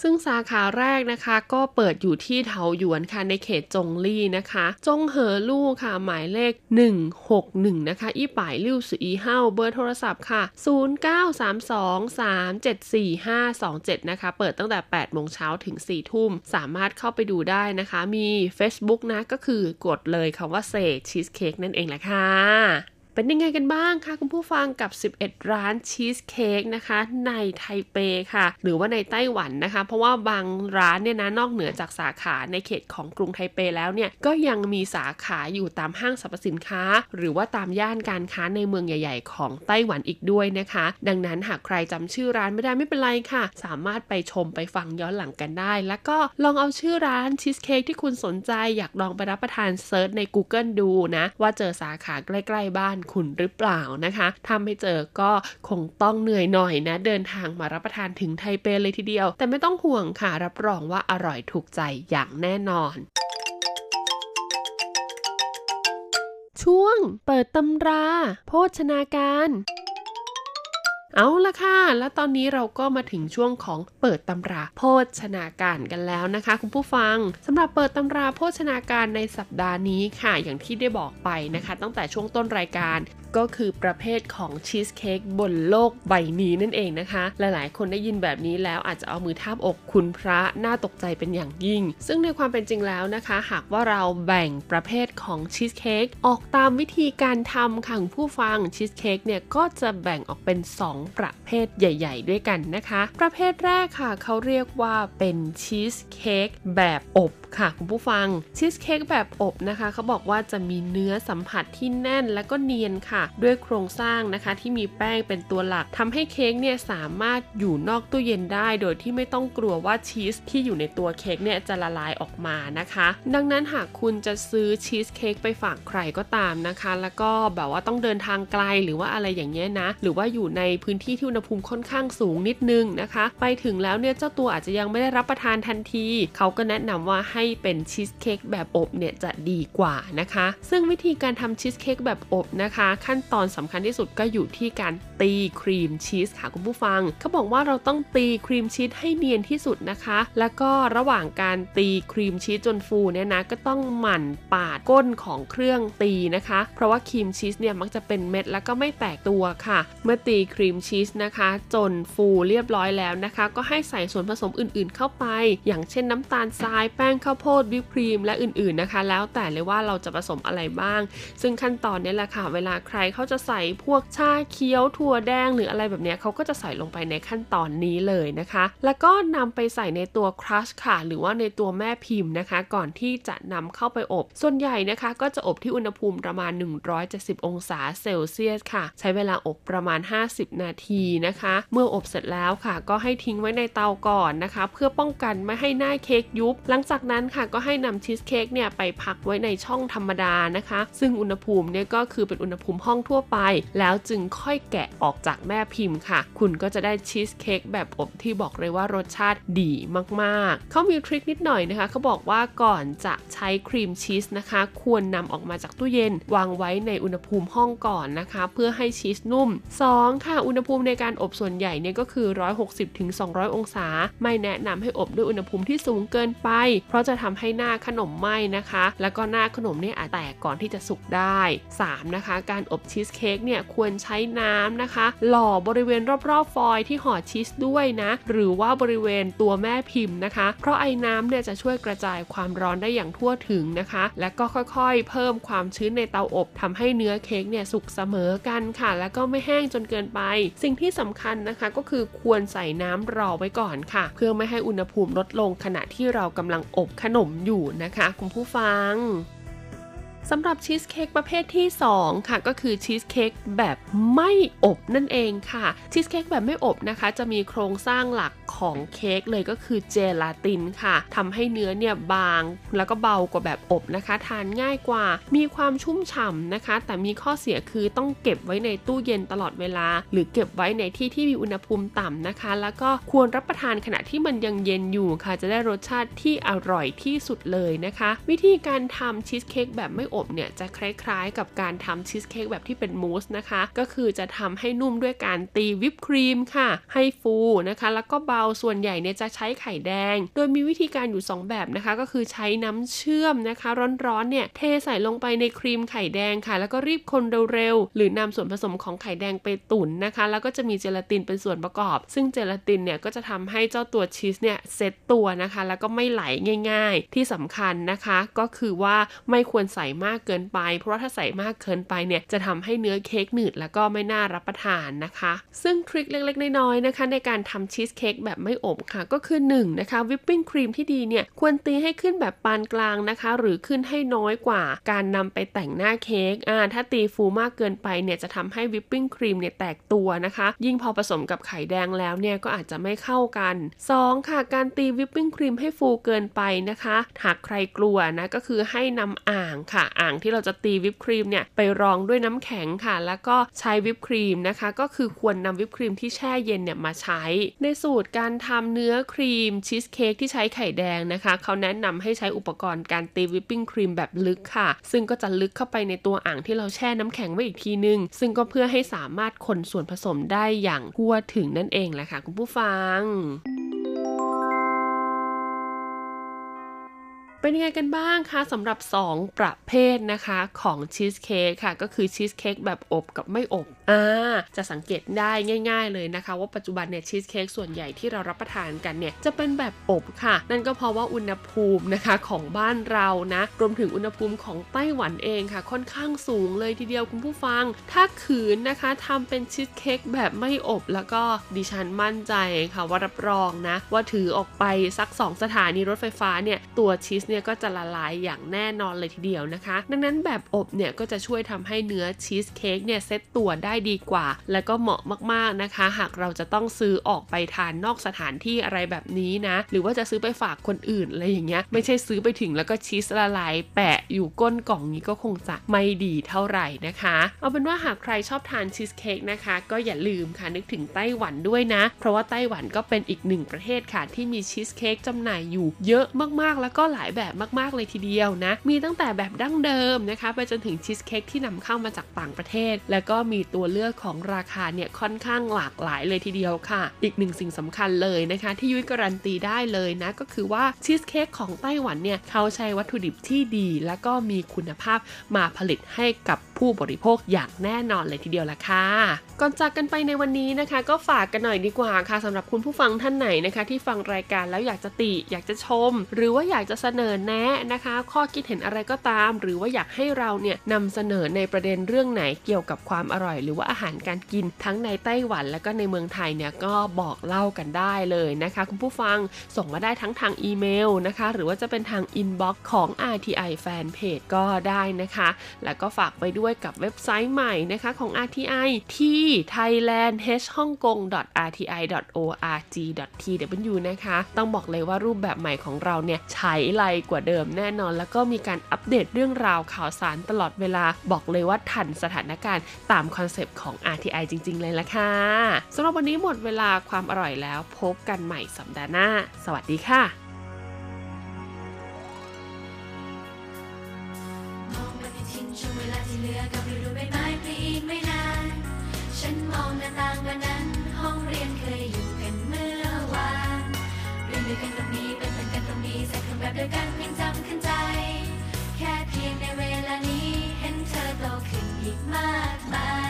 ซึ่งสาขาแรกนะคะก็เปิดอยู่ที่เทาหยวนค่ะในเขตจงลี่นะคะ จงเหอลู่ค่ะหมายเลข 161 นะคะ อีป่ายลิ่วสืออีเฮาเบอร์โทรศัพท์ค่ะ 0932374527 นะคะ เปิดตั้งแต่ 8 โมงเช้าถึง 4 ทุ่ม สามารถเข้าไปดูได้นะคะ มี Facebook นะก็คือกดเลยคำว่าเซชีสเค้กนั่นเองแหละค่ะ เป็นยังไงกันบ้างคะคุณผู้ฟังกับ 11 ร้านชีสเค้กนะคะ ในไทเปค่ะ หรือว่าในไต้หวันนะคะ เพราะว่าบางร้านเนี่ยนะนอกเหนือจากสาขาในเขตของกรุงไทเปแล้วเนี่ยก็ยังมีสาขาอยู่ตามห้างสรรพสินค้า หรือว่าตามย่านการค้าในเมืองใหญ่ ๆ ของไต้หวันอีกด้วยนะคะ ดังนั้นหากใครจำชื่อร้านไม่ได้ไม่เป็นไรค่ะ สามารถไปชมไปฟังย้อนหลังกันได้ แล้วก็ลองเอาชื่อร้านชีสเค้กที่คุณสนใจอยากลองไปรับประทานเซิร์ชใน Google ดูนะว่าเจอสาขาใกล้ ๆ บ้านคุณหรือเปล่านะคะถ้าไม่เจอก็คงต้องเหนื่อยหน่อยนะ เดินทางมารับประทานถึงไทเปเลยทีเดียว แต่ไม่ต้องห่วงค่ะ รับรองว่าอร่อยถูกใจอย่างแน่นอนช่วงเปิดตำรา โภชนาการ เอาละค่ะ แล้วตอนนี้เราก็มาถึงช่วงของเปิดตำราโภชนาการกันแล้วนะคะ คุณผู้ฟังสำหรับเปิดตำราโภชนาการในสัปดาห์นี้ค่ะ อย่างที่ได้บอกไปนะคะ ตั้งแต่ช่วงต้นรายการก็คือประเภทของชีสเค้กบนโลกใบนี้นั่นเองนะคะ หลายๆ คนได้ยินแบบนี้แล้วอาจจะเอามือทาบอกคุณพระน่าตกใจเป็นอย่างยิ่ง ซึ่งในความเป็นจริงแล้วนะคะ หากว่าเราแบ่งประเภทของชีสเค้กออกตามวิธีการทำค่ะผู้ฟังชีสเค้กเนี่ยก็จะแบ่งออกเป็น 2ประเภทใหญ่ ๆ ด้วยกันนะคะ ประเภทแรกค่ะ เขาเรียกว่าเป็นชีสเค้กแบบอบ ค่ะคุณผู้ฟังชีสเค้กแบบอบนะคะเขาบอกว่าจะมีเนื้อสัมผัสที่แน่นและก็เนียนค่ะ ด้วยโครงสร้างนะคะที่มีแป้งเป็นตัวหลักทำให้เค้กเนี่ยสามารถอยู่นอกตู้เย็นได้ โดยที่ไม่ต้องกลัวว่าชีสที่อยู่ในตัวเค้กเนี่ยจะละลายออกมานะคะ ดังนั้นหากคุณจะซื้อชีสเค้กไปฝากใครก็ตามนะคะ แล้วก็แบบว่าต้องเดินทางไกลหรือว่าอะไรอย่างเงี้ยนะ หรือว่าอยู่ในพื้นที่ที่อุณหภูมิค่อนข้างสูงนิดนึงนะคะ ไปถึงแล้วเนี่ยเจ้าตัวอาจจะยังไม่ได้รับประทานทันที เขาก็แนะนำว่าให้เป็นชีสเค้กแบบอบเนี่ยจะดีกว่านะคะ ซึ่งวิธีการทำชีสเค้กแบบอบนะคะ ขั้นตอนสำคัญที่สุดก็อยู่ที่การ ตีครีมชีสค่ะคุณผู้ฟัง เขาบอกว่าเราต้องตีครีมชีสให้เนียนที่สุดนะคะ แล้วก็ระหว่างการตีครีมชีสจนฟูเนี่ยนะก็ต้องหมั่นปาดก้นของเครื่องตีนะคะ เพราะว่าครีมชีสเนี่ยมักจะเป็นเม็ดแล้วก็ไม่แตกตัวค่ะ เมื่อตีครีมชีสนะคะ จนฟูเรียบร้อยแล้วนะคะ ก็ให้ใส่ส่วนผสมอื่น ๆ เข้าไป อย่างเช่นน้ำตาลทรายแป้งข้าวโพดวิปครีมและอื่น ๆนะคะ แล้วแต่เลยว่าเราจะผสมอะไรบ้าง ซึ่งขั้นตอนนี้แหละค่ะ เวลาใครเขาจะใส่พวกชาเขียวถั่วตัวแดงหรืออะไรแบบนี้เขาก็จะใส่ลงไปในขั้นตอนนี้เลยนะคะ แล้วก็นำไปใส่ในตัวครัชค่ะ หรือว่าในตัวแม่พิมพ์นะคะ ก่อนที่จะนำเข้าไปอบ ส่วนใหญ่นะคะ ก็จะอบที่อุณหภูมิประมาณ 170 องศาเซลเซียสค่ะ ใช้เวลาอบประมาณ 50 นาทีนะคะ เมื่ออบเสร็จแล้วค่ะ ก็ให้ทิ้งไว้ในเตาก่อนนะคะ เพื่อป้องกันไม่ให้หน้าเค้กยุบ หลังจากนั้นค่ะก็ให้นำชีสเค้กเนี่ยไปพักไว้ในช่องธรรมดานะคะ ซึ่งอุณหภูมิเนี่ยก็คือเป็นอุณหภูมิห้องทั่วไป แล้วจึงค่อยแกะออกจากแม่พิมพ์ค่ะ คุณก็จะได้ชีสเค้กแบบอบที่บอกเลยว่ารสชาติดีมากๆ เขามีทริคนิดหน่อยนะคะ เขาบอกว่าก่อนจะใช้ครีมชีสนะคะ ควรนำออกมาจากตู้เย็น วางไว้ในอุณหภูมิห้องก่อนนะคะ เพื่อให้ชีสนุ่ม 2. ค่ะ อุณหภูมิในการอบส่วนใหญ่เนี่ยก็คือ 160-200 องศา ไม่แนะนำให้อบด้วยอุณหภูมิที่สูงเกินไป เพราะจะทำให้หน้าขนมไหม้นะคะ แล้วก็หน้าขนมเนี่ยอาจแตกก่อนที่จะสุกได้ 3. นะคะ การอบชีสเค้กเนี่ยควรใช้น้ำนะคะหล่อบริเวณรอบๆฟอยล์ที่ห่อชีสด้วยนะ หรือว่าบริเวณตัวแม่พิมพ์นะคะ เพราะไอ้น้ำเนี่ยจะช่วยกระจายความร้อนได้อย่างทั่วถึงนะคะ และก็ค่อยๆ เพิ่มความชื้นในเตาอบทำให้เนื้อเค้กเนี่ยสุกเสมอกันค่ะ แล้วก็ไม่แห้งจนเกินไป สิ่งที่สำคัญนะคะก็คือควรใส่น้ำรอไว้ก่อนค่ะ เพื่อไม่ให้อุณหภูมิลดลงขณะที่เรากำลังอบขนมอยู่นะคะ คุณผู้ฟัง สำหรับชีสเค้กประเภทที่ 2 ค่ะก็คือชีสเค้กแบบไม่อบนั่นเองค่ะชีสเค้กแบบไม่อบนะคะ จะมีโครงสร้างหลักของเค้กเลยก็คือเจลาตินค่ะทำให้เนื้อเนี่ยบางแล้วก็เบากว่าแบบอบนะคะ ทานง่ายกว่า มีความชุ่มฉ่ำนะคะ แต่มีข้อเสียคือต้องเก็บไว้ในตู้เย็นตลอดเวลา หรือเก็บไว้ในที่ที่มีอุณหภูมิต่ำนะคะ แล้วก็ควรรับประทานขณะที่มันยังเย็นอยู่ค่ะ จะได้รสชาติที่อร่อยที่สุดเลยนะคะ วิธีการทำชีสเค้กแบบไม่อบเนี่ยจะคล้ายๆ กับการทำชีสเค้กแบบที่เป็นมูสนะคะ ก็คือจะทำให้นุ่มด้วยการตีวิปครีมค่ะ ให้ฟูนะคะ แล้วก็เบาส่วนใหญ่เนี่ยจะใช้ไข่แดง โดยมีวิธีการอยู่ 2 แบบนะคะ ก็คือใช้น้ำเชื่อมนะคะ ร้อนๆเนี่ยเทใส่ลงไปในครีมไข่แดงค่ะ แล้วก็รีบคนเร็วๆหรือนำส่วนผสมของไข่แดงไปตุ๋นนะคะ แล้วก็จะมีเจลาตินเป็นส่วนประกอบ ซึ่งเจลาตินเนี่ยก็จะทำให้เจ้าตัวชีสเนี่ยเซตตัวนะคะ แล้วก็ไม่ไหลง่าย ๆ ที่สำคัญนะคะ ก็คือว่าไม่ควรใส่มากเกินไป เพราะว่าถ้าใส่มากเกินไปเนี่ยจะทำให้เนื้อเค้กหนืดแล้วก็ไม่น่ารับประทานนะคะ ซึ่งทริคเล็กๆ น้อยๆนะคะ ในการทำชีสเค้กแบบไม่อบค่ะ ก็คือ1นนะคะวิปปิ้งครีมที่ดีเนี่ยควรตีให้ขึ้นแบบปานกลางนะคะ หรือขึ้นให้น้อยกว่า การนำไปแต่งหน้าเค้กอ่าถ้าตีฟูมากเกินไปเนี่ยจะทำให้วิปปิ้งครีมเนี่ยแตกตัวนะคะ ยิ่งพอผสมกับไข่แดงแล้วเนี่ยก็อาจจะไม่เข้ากัน 2 ค่ะ การตีวิปปิ้งครีมให้ฟูเกินไปนะคะ หากใครกลัวนะก็คือให้นำอ่างค่ะอ่างที่เราจะตีวิปครีมเนี่ยไปรองด้วยน้ำแข็งค่ะ แล้วก็ใช้วิปครีมนะคะ ก็คือควรนำวิปครีมที่แช่เย็นเนี่ยมาใช้ ในสูตรการทำเนื้อครีมชีสเค้กที่ใช้ไข่แดงนะคะ เขาแนะนำให้ใช้อุปกรณ์การตีวิปปิ้งครีมแบบลึกค่ะ ซึ่งก็จะลึกเข้าไปในตัวอ่างที่เราแช่น้ำแข็งไว้อีกทีนึง ซึ่งก็เพื่อให้สามารถคนส่วนผสมได้อย่างทั่วถึงนั่นเองแหละค่ะคุณผู้ฟัง เป็นยังไงกันบ้างคะสำหรับ 2 ประเภทนะคะของชีสเค้กค่ะ ก็คือชีสเค้กแบบอบกับไม่อบอ่าจะสังเกตได้ง่าย ๆ เลยนะคะ ว่าปัจจุบันเนี่ยชีสเค้กส่วนใหญ่ที่เรารับประทานกันเนี่ยจะเป็นแบบอบค่ะ นั่นก็เพราะว่าอุณหภูมินะคะของบ้านเรานะ รวมถึงอุณหภูมิของไต้หวันเองค่ะ ค่อนข้างสูงเลยทีเดียวคุณผู้ฟัง ถ้าขืนนะคะทำเป็นชีสเค้กแบบไม่อบแล้วก็ดิฉันมั่นใจค่ะว่ารับรองนะว่าถือออกไปสัก 2 สถานีรถไฟฟ้าเนี่ยตัวชีสเนี่ยก็จะละลายอย่างแน่นอนเลยทีเดียวนะคะ ดังนั้นแบบอบเนี่ยก็จะช่วยทำให้เนื้อชีสเค้กเนี่ยเซตตัวได้ดีกว่า และก็เหมาะมากๆนะคะ หากเราจะต้องซื้อออกไปทานนอกสถานที่อะไรแบบนี้นะ หรือว่าจะซื้อไปฝากคนอื่นอะไรอย่างเงี้ยไม่ใช่ซื้อไปถึงแล้วก็ชีสละลายแปะอยู่ก้นกล่องนี้ก็คงจะไม่ดีเท่าไหร่นะคะ เอาเป็นว่าหากใครชอบทานชีสเค้กนะคะ ก็อย่าลืมค่ะนึกถึงไต้หวันด้วยนะ เพราะว่าไต้หวันก็เป็นอีกหนึ่งประเทศค่ะที่มีชีสเค้กจำหน่ายอยู่เยอะมากๆ แล้วก็หลายแบบมากๆเลยทีเดียวนะ มีตั้งแต่แบบดั้งเดิมนะคะ ไปจนถึงชีสเค้กที่นำเข้ามาจากต่างประเทศ แล้วก็มีตัวเลือกของราคาเนี่ยค่อนข้างหลากหลายเลยทีเดียวค่ะ อีกหนึ่งสิ่งสำคัญเลยนะคะ ที่ยุ้ยการันตีได้เลยนะ ก็คือว่าชีสเค้กของไต้หวันเนี่ยเขาใช้วัตถุดิบที่ดี และก็มีคุณภาพมาผลิตให้กับผู้บริโภคอย่างแน่นอนเลยทีเดียวละค่ะ ก่อนจากกันไปในวันนี้นะคะ ก็ฝากกันหน่อยดีกว่าค่ะสำหรับคุณผู้ฟังท่านไหนนะคะ ที่ฟังรายการแล้วอยากจะติ อยากจะชม หรือว่าอยากจะเสนออแนะนะคะ ข้อคิดเห็นอะไรก็ตาม หรือว่าอยากให้เราเนี่ยนำเสนอในประเด็นเรื่องไหนเกี่ยวกับความอร่อย หรือว่าอาหารการกินทั้งในไต้หวัน และก็ในเมืองไทยเนี่ยก็บอกเล่ากันได้เลยนะคะ คุณผู้ฟังส่งมาได้ทั้งทางอีเมลนะคะ หรือว่าจะเป็นทางอินบ็อกซ์ของ RTI Fanpage ก็ได้นะคะ แล้วก็ฝากไปด้วยกับเว็บไซต์ใหม่นะคะของ RTI ที่ thailandhongkong.rti.org.tw นะคะ ต้องบอกเลยว่ารูปแบบใหม่ของเราเนี่ยใช้ไรกว่าเดิมแน่นอน แล้วก็มีการอัปเดตเรื่องราวข่าวสารตลอดเวลาบอกเลยว่าทันสถานการณ์ตามคอนเซปต์ของ RTI จริง ๆ เลยละค่ะสำหรับวันนี้หมดเวลาความอร่อยแล้วพบกันใหม่สัปดาห์หน้า สวัสดีค่ะช่วงเวลาที่เหลือกับฤดูใบไม้ผลิอีกไม่นาน ฉันมองหน้าต่างบานาน เดียกันยังจำขึ้นใจ แค่เพียงในเวลานี้เห็นเธอโตขึ้นอีกมากมาย